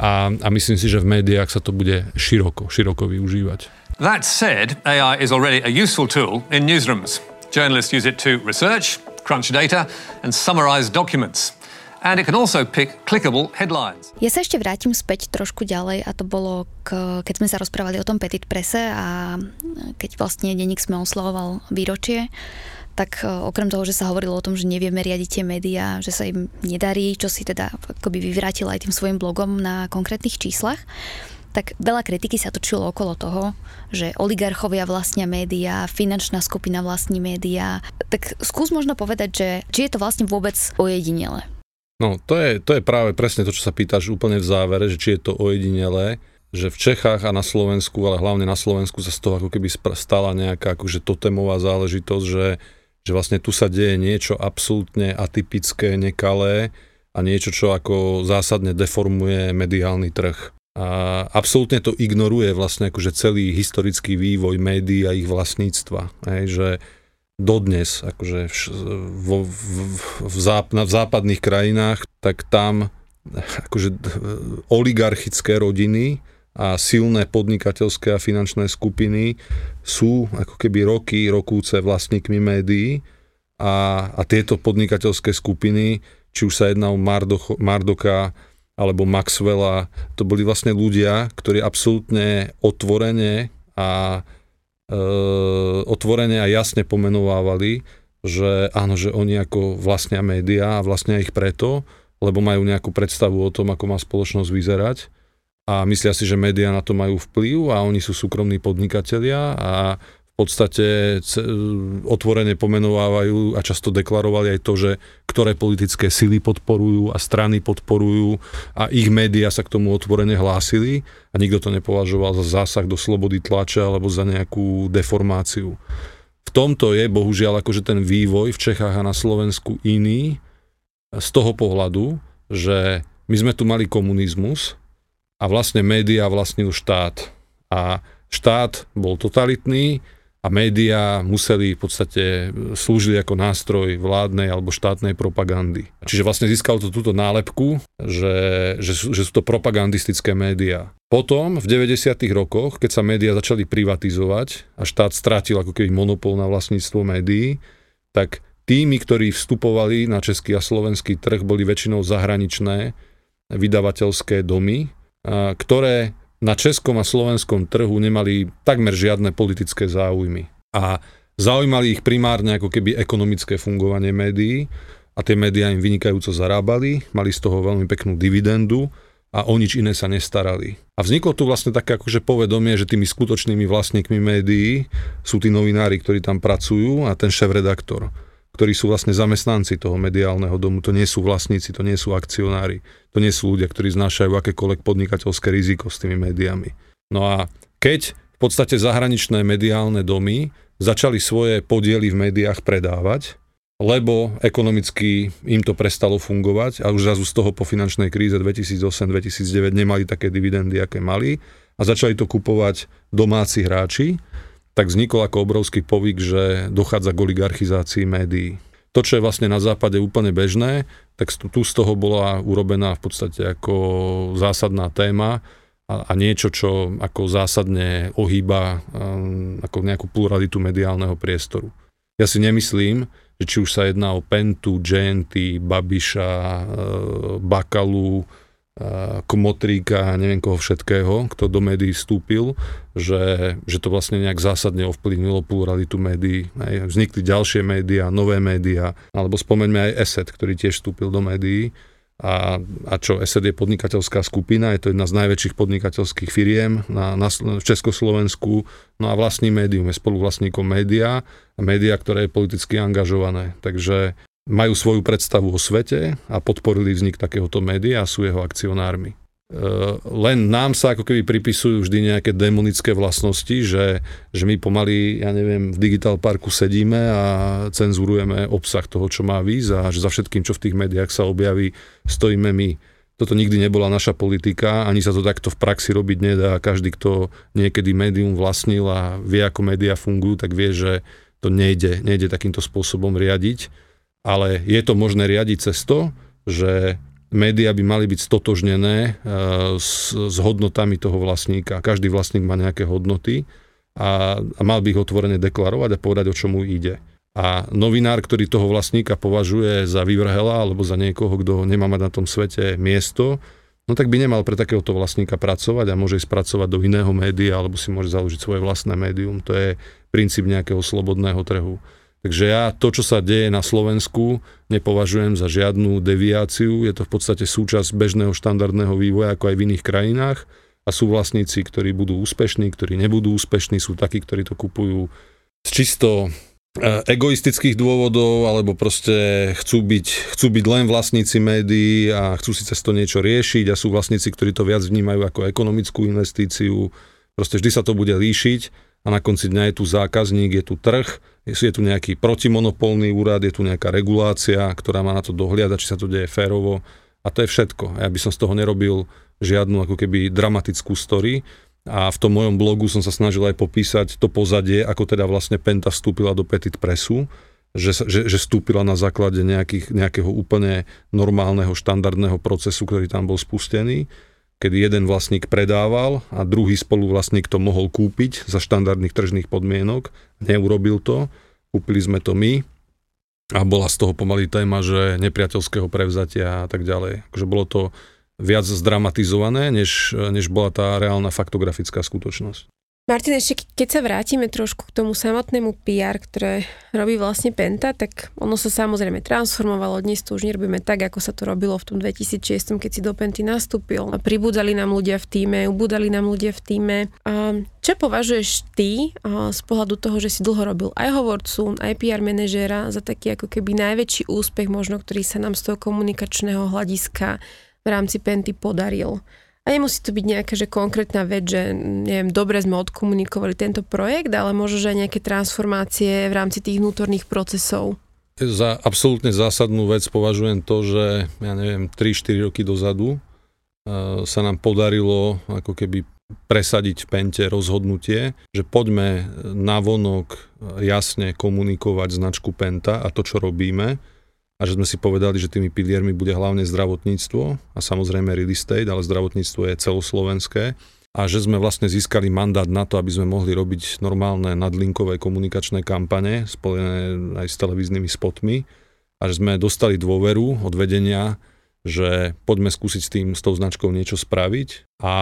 a, a myslím si, že v médiách sa to bude široko, široko využívať. That said, AI is already a useful tool in newsrooms. Journalists use it to research, crunch data, and summarize documents. and it can also pick clickable headlines. Ja sa ešte vrátim späť trošku ďalej a to bolo, k, keď sme sa rozprávali o tom Petit Prese a keď vlastne denník sme oslavoval výročie, tak e, okrem toho, že sa hovorilo o tom, že nevieme riadiť tie médiá, že sa im nedarí, čo si teda akoby vyvrátil aj tým svojim blogom na konkrétnych číslach, tak veľa kritiky sa točilo okolo toho, že oligarchovia vlastnia médiá, finančná skupina vlastní médiá. Tak skús možno povedať, že či je to vlastne vôbec ojedinele. No, to je, to je práve presne to, čo sa pýtaš úplne v závere, že či je to ojedinelé, že v Čechách a na Slovensku, ale hlavne na Slovensku sa z toho ako keby stala nejaká akože totemová záležitosť, že, že vlastne tu sa deje niečo absolútne atypické, nekalé a niečo, čo ako zásadne deformuje mediálny trh a absolútne to ignoruje vlastne akože celý historický vývoj médií a ich vlastníctva. Hej, že dodnes, akože v, vo, v, v, záp, v západných krajinách, tak tam akože oligarchické rodiny a silné podnikateľské a finančné skupiny sú ako keby roky, rokúce vlastníkmi médií a, a tieto podnikateľské skupiny, či už sa jedná o Mardoch, Mardoka, alebo Maxwella, to boli vlastne ľudia, ktorí absolútne otvorene a e, otvorene a jasne pomenovávali, že áno, že oni ako vlastnia médiá a vlastnia ich preto, lebo majú nejakú predstavu o tom, ako má spoločnosť vyzerať a myslia si, že médiá na to majú vplyv a oni sú súkromní podnikatelia a podstate otvorene pomenovávajú a často deklarovali aj to, že ktoré politické sily podporujú a strany podporujú a ich médiá sa k tomu otvorene hlásili a nikto to nepovažoval za zásah do slobody tlače alebo za nejakú deformáciu. V tomto je bohužiaľ akože ten vývoj v Čechách a na Slovensku iný z toho pohľadu, že my sme tu mali komunizmus a vlastne médiá vlastnil štát. A štát bol totalitný, a médiá museli v podstate slúžiť ako nástroj vládnej alebo štátnej propagandy. Čiže vlastne získalo to túto nálepku, že, že, sú, že sú to propagandistické médiá. Potom v 90. rokoch, keď sa médiá začali privatizovať a štát strátil ako keby monopol na vlastníctvo médií, tak tými, ktorí vstupovali na český a slovenský trh, boli väčšinou zahraničné vydavateľské domy, ktoré na českom a slovenskom trhu nemali takmer žiadne politické záujmy. A zaujímali ich primárne ako keby ekonomické fungovanie médií a tie médiá im vynikajúco zarábali, mali z toho veľmi peknú dividendu a o nič iné sa nestarali. A vzniklo tu vlastne také akože povedomie, že tými skutočnými vlastníkmi médií sú tí novinári, ktorí tam pracujú a ten šéf-redaktor ktorí sú vlastne zamestnanci toho mediálneho domu, to nie sú vlastníci, to nie sú akcionári, to nie sú ľudia, ktorí znášajú akékoľvek podnikateľské riziko s tými médiami. No a keď v podstate zahraničné mediálne domy začali svoje podiely v médiách predávať, lebo ekonomicky im to prestalo fungovať a už zrazu z toho po finančnej kríze 2008-2009 nemali také dividendy, aké mali a začali to kupovať domáci hráči, tak vznikol ako obrovský povyk, že dochádza k oligarchizácii médií. To, čo je vlastne na západe úplne bežné, tak tu z toho bola urobená v podstate ako zásadná téma a, a niečo, čo ako zásadne ohýba um, ako nejakú pluralitu mediálneho priestoru. Ja si nemyslím, že či už sa jedná o Pentu, GNT, Babiša, uh, Bakalu, Kmotríka a neviem koho všetkého, kto do médií vstúpil, že, že to vlastne nejak zásadne ovplyvnilo pluralitu médií. Aj vznikli ďalšie médiá, nové médiá, alebo spomeňme aj ESET, ktorý tiež vstúpil do médií. A, a čo, ESET je podnikateľská skupina, je to jedna z najväčších podnikateľských firiem na, na, v Československu, no a vlastní médium, je spoluvlastníkom média média, ktoré je politicky angažované. Takže majú svoju predstavu o svete a podporili vznik takéhoto média a sú jeho akcionármi. E, len nám sa ako keby pripisujú vždy nejaké demonické vlastnosti, že, že my pomaly, ja neviem, v Digital Parku sedíme a cenzurujeme obsah toho, čo má víz a že za všetkým, čo v tých médiách sa objaví, stojíme my. Toto nikdy nebola naša politika, ani sa to takto v praxi robiť nedá. Každý, kto niekedy médium vlastnil a vie, ako médiá fungujú, tak vie, že to nejde, nejde takýmto spôsobom riadiť ale je to možné riadiť cez to, že médiá by mali byť stotožnené e, s, s hodnotami toho vlastníka. Každý vlastník má nejaké hodnoty a, a mal by ich otvorene deklarovať a povedať, o čomu ide. A novinár, ktorý toho vlastníka považuje za vyvrhela alebo za niekoho, kto nemá mať na tom svete miesto, no tak by nemal pre takéhoto vlastníka pracovať a môže ísť pracovať do iného média alebo si môže založiť svoje vlastné médium. To je princíp nejakého slobodného trhu. Takže ja to, čo sa deje na Slovensku, nepovažujem za žiadnu deviáciu. Je to v podstate súčasť bežného štandardného vývoja, ako aj v iných krajinách. A sú vlastníci, ktorí budú úspešní, ktorí nebudú úspešní, sú takí, ktorí to kupujú z čisto e, egoistických dôvodov, alebo proste chcú byť, chcú byť len vlastníci médií a chcú si cez to niečo riešiť a sú vlastníci, ktorí to viac vnímajú ako ekonomickú investíciu. Proste vždy sa to bude líšiť a na konci dňa je tu zákazník, je tu trh, je tu nejaký protimonopolný úrad, je tu nejaká regulácia, ktorá má na to dohliadať, či sa to deje férovo. A to je všetko. Ja by som z toho nerobil žiadnu ako keby dramatickú story. A v tom mojom blogu som sa snažil aj popísať to pozadie, ako teda vlastne Penta vstúpila do Petit Pressu, že, že, že vstúpila na základe nejakých, nejakého úplne normálneho, štandardného procesu, ktorý tam bol spustený kedy jeden vlastník predával a druhý spoluvlastník to mohol kúpiť za štandardných tržných podmienok. Neurobil to, kúpili sme to my a bola z toho pomaly téma, že nepriateľského prevzatia a tak ďalej. Takže bolo to viac zdramatizované, než, než bola tá reálna faktografická skutočnosť. Martin, ešte keď sa vrátime trošku k tomu samotnému PR, ktoré robí vlastne Penta, tak ono sa samozrejme transformovalo. Dnes to už nerobíme tak, ako sa to robilo v tom 2006, keď si do Penty nastúpil. Pribúdali nám ľudia v týme, ubúdali nám ľudia v týme. Čo považuješ ty z pohľadu toho, že si dlho robil aj hovorcu, aj PR manažéra za taký ako keby najväčší úspech možno, ktorý sa nám z toho komunikačného hľadiska v rámci Penty podaril? A nemusí to byť nejaká že konkrétna vec, že neviem, dobre sme odkomunikovali tento projekt, ale možno, že aj nejaké transformácie v rámci tých vnútorných procesov. Za absolútne zásadnú vec považujem to, že ja neviem, 3-4 roky dozadu uh, sa nám podarilo ako keby presadiť v Pente rozhodnutie, že poďme na vonok jasne komunikovať značku Penta a to, čo robíme, a že sme si povedali, že tými piliermi bude hlavne zdravotníctvo a samozrejme real estate, ale zdravotníctvo je celoslovenské. A že sme vlastne získali mandát na to, aby sme mohli robiť normálne nadlinkové komunikačné kampane spojené aj s televíznymi spotmi. A že sme dostali dôveru od vedenia, že poďme skúsiť s tým, s tou značkou niečo spraviť. A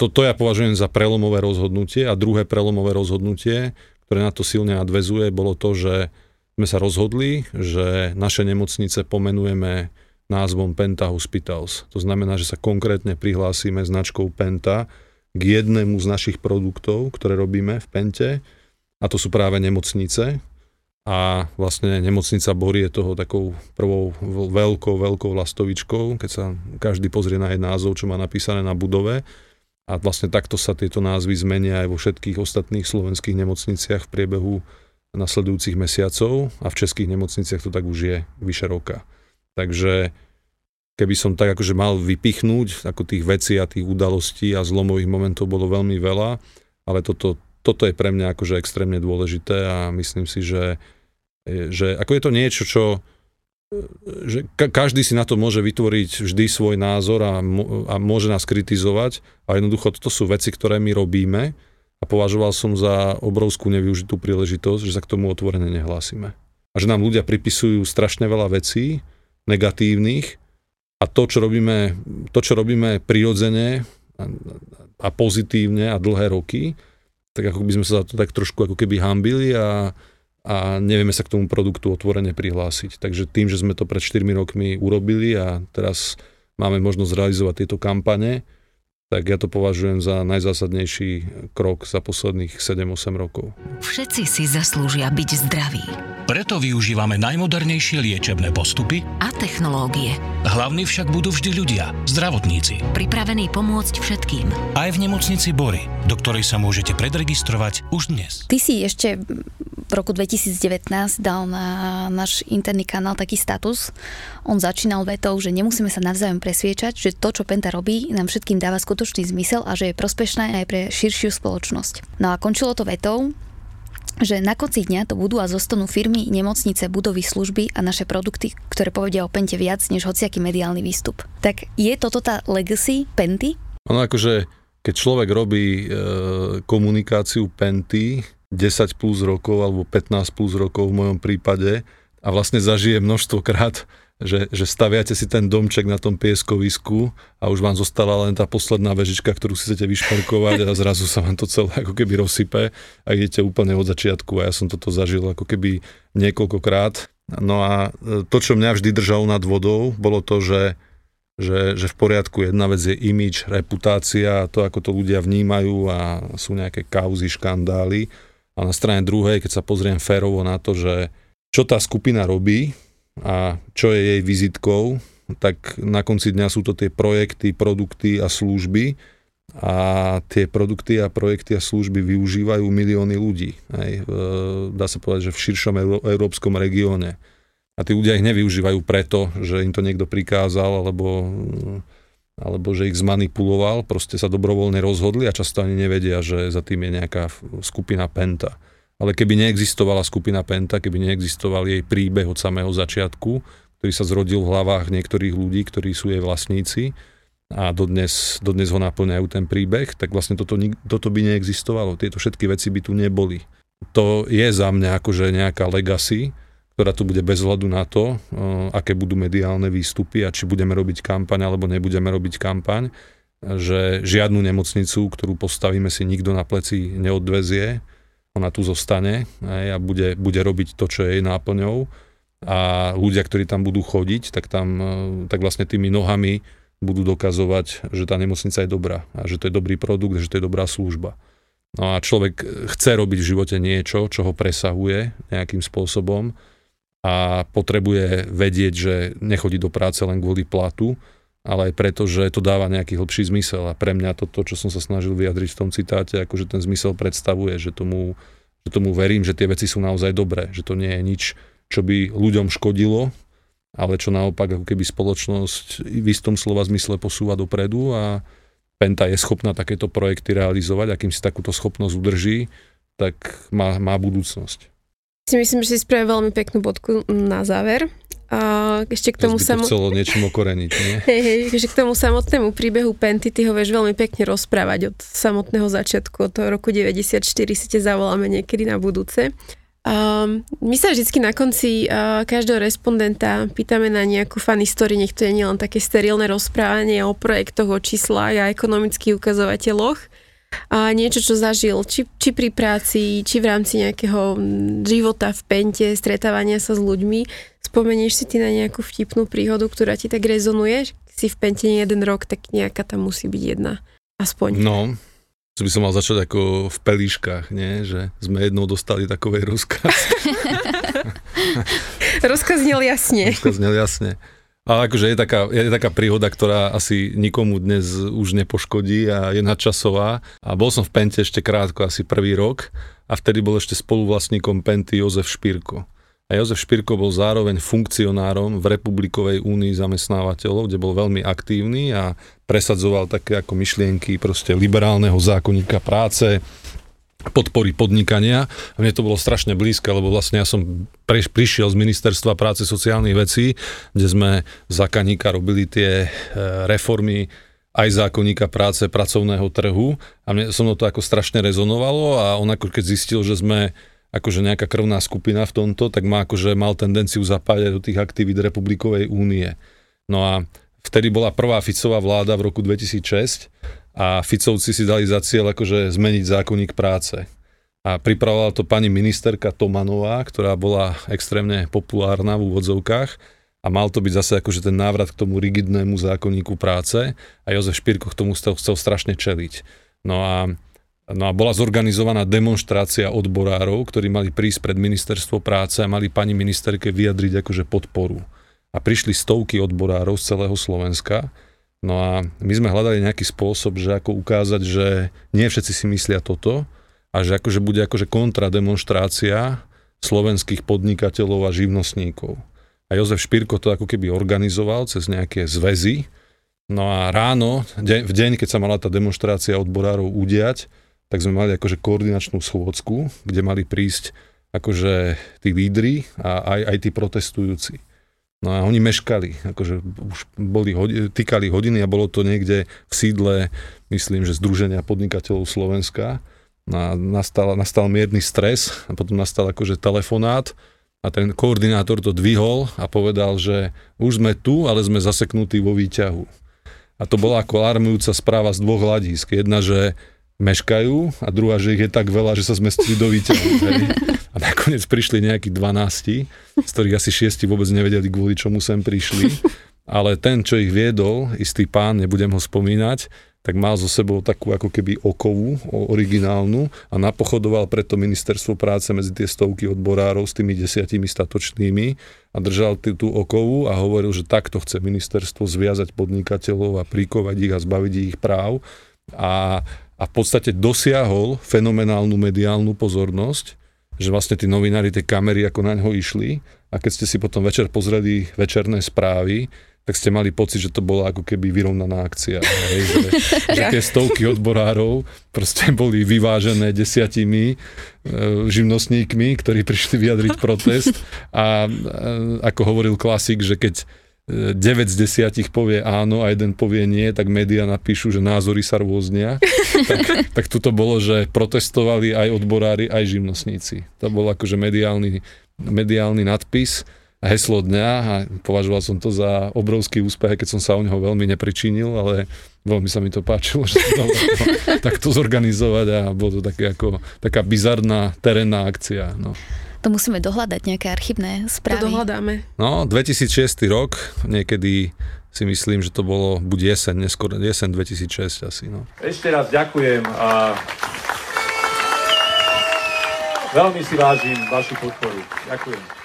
to, to ja považujem za prelomové rozhodnutie. A druhé prelomové rozhodnutie, ktoré na to silne nadvezuje, bolo to, že sme sa rozhodli, že naše nemocnice pomenujeme názvom Penta Hospitals. To znamená, že sa konkrétne prihlásime značkou Penta k jednému z našich produktov, ktoré robíme v Pente, a to sú práve nemocnice. A vlastne nemocnica Bory je toho takou prvou veľkou, veľkou lastovičkou, keď sa každý pozrie na jej názov, čo má napísané na budove. A vlastne takto sa tieto názvy zmenia aj vo všetkých ostatných slovenských nemocniciach v priebehu nasledujúcich mesiacov a v českých nemocniciach to tak už je vyše roka. Takže keby som tak akože mal vypichnúť, ako tých vecí a tých udalostí a zlomových momentov bolo veľmi veľa, ale toto, toto je pre mňa akože extrémne dôležité a myslím si, že, že ako je to niečo, čo že každý si na to môže vytvoriť vždy svoj názor a, a môže nás kritizovať a jednoducho toto sú veci, ktoré my robíme a považoval som za obrovskú nevyužitú príležitosť, že sa k tomu otvorene nehlásime. A že nám ľudia pripisujú strašne veľa vecí negatívnych a to, čo robíme, to, čo robíme prirodzene a, a pozitívne a dlhé roky, tak ako by sme sa za to tak trošku ako keby hambili a, a nevieme sa k tomu produktu otvorene prihlásiť. Takže tým, že sme to pred 4 rokmi urobili a teraz máme možnosť realizovať tieto kampane, tak ja to považujem za najzásadnejší krok za posledných 7-8 rokov. Všetci si zaslúžia byť zdraví. Preto využívame najmodernejšie liečebné postupy a technológie. Hlavní však budú vždy ľudia, zdravotníci. Pripravení pomôcť všetkým. Aj v nemocnici Bory, do ktorej sa môžete predregistrovať už dnes. Ty si ešte v roku 2019 dal na náš interný kanál taký status. On začínal vetou, že nemusíme sa navzájom presviečať, že to, čo Penta robí, nám všetkým dáva skutočný zmysel a že je prospešné aj pre širšiu spoločnosť. No a končilo to vetou, že na konci dňa to budú a zostanú firmy, nemocnice, budovy, služby a naše produkty, ktoré povedia o Pente viac než hociaký mediálny výstup. Tak je toto tá legacy Penty? Ono akože, keď človek robí e, komunikáciu Penty, 10 plus rokov alebo 15 plus rokov v mojom prípade a vlastne zažije množstvo krát, že, že staviate si ten domček na tom pieskovisku a už vám zostala len tá posledná vežička, ktorú si chcete vyšperkovať a zrazu sa vám to celé ako keby rozsype a idete úplne od začiatku a ja som toto zažil ako keby niekoľkokrát. No a e, to, čo mňa vždy držalo nad vodou, bolo to, že že, že v poriadku jedna vec je imič, reputácia, to ako to ľudia vnímajú a sú nejaké kauzy, škandály. A na strane druhej, keď sa pozriem férovo na to, že čo tá skupina robí a čo je jej vizitkou, tak na konci dňa sú to tie projekty, produkty a služby a tie produkty a projekty a služby využívajú milióny ľudí. Hej. Dá sa povedať, že v širšom európskom regióne a tí ľudia ich nevyužívajú preto, že im to niekto prikázal alebo, alebo že ich zmanipuloval, proste sa dobrovoľne rozhodli a často ani nevedia, že za tým je nejaká skupina Penta. Ale keby neexistovala skupina Penta, keby neexistoval jej príbeh od samého začiatku, ktorý sa zrodil v hlavách niektorých ľudí, ktorí sú jej vlastníci a dodnes, dodnes ho naplňajú ten príbeh, tak vlastne toto, toto by neexistovalo. Tieto všetky veci by tu neboli. To je za mňa akože nejaká legacy, ktorá tu bude bez hľadu na to, eh, aké budú mediálne výstupy a či budeme robiť kampaň alebo nebudeme robiť kampaň, že žiadnu nemocnicu, ktorú postavíme si nikto na pleci neodvezie, ona tu zostane a bude, bude robiť to, čo je jej náplňou a ľudia, ktorí tam budú chodiť, tak tam eh, tak vlastne tými nohami budú dokazovať, že tá nemocnica je dobrá a že to je dobrý produkt, že to je dobrá služba. No a človek chce robiť v živote niečo, čo ho presahuje nejakým spôsobom a potrebuje vedieť, že nechodí do práce len kvôli platu, ale aj preto, že to dáva nejaký hlbší zmysel. A pre mňa toto, čo som sa snažil vyjadriť v tom citáte, akože ten zmysel predstavuje, že tomu, že tomu verím, že tie veci sú naozaj dobré, že to nie je nič, čo by ľuďom škodilo, ale čo naopak ako keby spoločnosť v istom slova zmysle posúva dopredu a Penta je schopná takéto projekty realizovať, akým si takúto schopnosť udrží, tak má, má budúcnosť si myslím, že si spravil veľmi peknú bodku na záver. A ešte k tomu samo... chcelo niečím okoreniť, nie? Hej, hej, ešte k tomu samotnému príbehu Penty, ty ho vieš veľmi pekne rozprávať od samotného začiatku, od toho roku 94 si te zavoláme niekedy na budúce. Um, my sa vždy na konci uh, každého respondenta pýtame na nejakú funny story, nech to je nielen také sterilné rozprávanie o projektoch, o číslach a ekonomických ukazovateľoch, a niečo, čo zažil, či, či pri práci, či v rámci nejakého života v pente, stretávania sa s ľuďmi. Spomenieš si ty na nejakú vtipnú príhodu, ktorá ti tak rezonuje? Si v pente jeden rok, tak nejaká tam musí byť jedna. Aspoň. No, to by som mal začať ako v pelíškach, nie? Že sme jednou dostali takovej rozkaz. rozkaz znel jasne. Rozkaz znel jasne. Ale akože je taká, je taká príhoda, ktorá asi nikomu dnes už nepoškodí a je nadčasová. A bol som v Pente ešte krátko, asi prvý rok a vtedy bol ešte spoluvlastníkom Penty Jozef Špirko. A Jozef Špirko bol zároveň funkcionárom v Republikovej únii zamestnávateľov, kde bol veľmi aktívny a presadzoval také ako myšlienky proste liberálneho zákonníka práce, podpory podnikania. Mne to bolo strašne blízke, lebo vlastne ja som pre, prišiel z Ministerstva práce sociálnych vecí, kde sme za Kaníka robili tie e, reformy aj zákonníka práce, pracovného trhu a mne som to ako strašne rezonovalo a on ako keď zistil, že sme akože nejaká krvná skupina v tomto, tak má akože mal tendenciu zapájať do tých aktivít Republikovej únie. No a vtedy bola prvá Ficová vláda v roku 2006 a Ficovci si dali za cieľ akože zmeniť zákonník práce. A pripravovala to pani ministerka Tomanová, ktorá bola extrémne populárna v úvodzovkách a mal to byť zase akože ten návrat k tomu rigidnému zákonníku práce a Jozef Špírko k tomu chcel, chcel strašne čeliť. No a, no a bola zorganizovaná demonstrácia odborárov, ktorí mali prísť pred ministerstvo práce a mali pani ministerke vyjadriť akože podporu. A prišli stovky odborárov z celého Slovenska No a my sme hľadali nejaký spôsob, že ako ukázať, že nie všetci si myslia toto a že akože bude akože kontrademonstrácia slovenských podnikateľov a živnostníkov. A Jozef Špírko to ako keby organizoval cez nejaké zväzy. No a ráno, v deň, keď sa mala tá demonstrácia odborárov udiať, tak sme mali akože koordinačnú schôdzku, kde mali prísť akože tí lídry a aj, aj tí protestujúci. No a oni meškali, akože už boli, týkali hodiny a bolo to niekde v sídle, myslím, že Združenia podnikateľov Slovenska. A nastal, nastal mierny stres a potom nastal akože telefonát a ten koordinátor to dvihol a povedal, že už sme tu, ale sme zaseknutí vo výťahu. A to bola ako alarmujúca správa z dvoch hľadisk. Jedna, že meškajú a druhá, že ich je tak veľa, že sa zmestili do výťahu. A nakoniec prišli nejakí 12, z ktorých asi 6 vôbec nevedeli, kvôli čomu sem prišli. Ale ten, čo ich viedol, istý pán, nebudem ho spomínať, tak mal so sebou takú ako keby okovu originálnu a napochodoval preto ministerstvo práce medzi tie stovky odborárov s tými desiatimi statočnými a držal tú, tú okovu a hovoril, že takto chce ministerstvo zviazať podnikateľov a prikovať ich a zbaviť ich práv a, a v podstate dosiahol fenomenálnu mediálnu pozornosť, že vlastne tí novinári, tie kamery ako na ňo išli a keď ste si potom večer pozreli večerné správy, tak ste mali pocit, že to bola ako keby vyrovnaná akcia. Hej, že, že tie stovky odborárov proste boli vyvážené desiatimi e, živnostníkmi, ktorí prišli vyjadriť protest a e, ako hovoril klasik, že keď 9 e, z 10 povie áno a jeden povie nie, tak médiá napíšu, že názory sa rôznia. tak, tak tuto bolo, že protestovali aj odborári, aj živnostníci. To bol akože mediálny, mediálny nadpis heslo dňa a považoval som to za obrovský úspech, keď som sa o neho veľmi nepričinil, ale veľmi sa mi to páčilo, že to takto zorganizovať a bolo to také ako, taká bizarná terénna akcia. No. To musíme dohľadať, nejaké archívne správy. To dohľadáme. No, 2006 rok, niekedy si myslím, že to bolo buď jeseň, neskôr jeseň 2006 asi. No. Ešte raz ďakujem a veľmi si vážim vašu podporu. Ďakujem.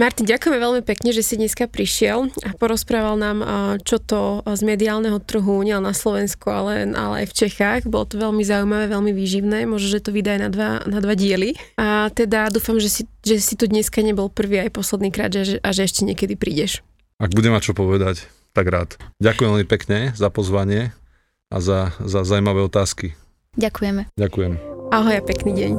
Martin, ďakujeme veľmi pekne, že si dneska prišiel a porozprával nám, čo to z mediálneho trhu, nielen na Slovensku, ale, ale aj v Čechách. Bolo to veľmi zaujímavé, veľmi výživné. Možno, že to vydá na dva, na dva diely. A teda dúfam, že si, že si tu dneska nebol prvý aj posledný krát že, a že ešte niekedy prídeš. Ak budem mať čo povedať, tak rád. Ďakujem veľmi pekne za pozvanie a za, za zaujímavé otázky. Ďakujeme. Ďakujem. Ahoj a pekný deň.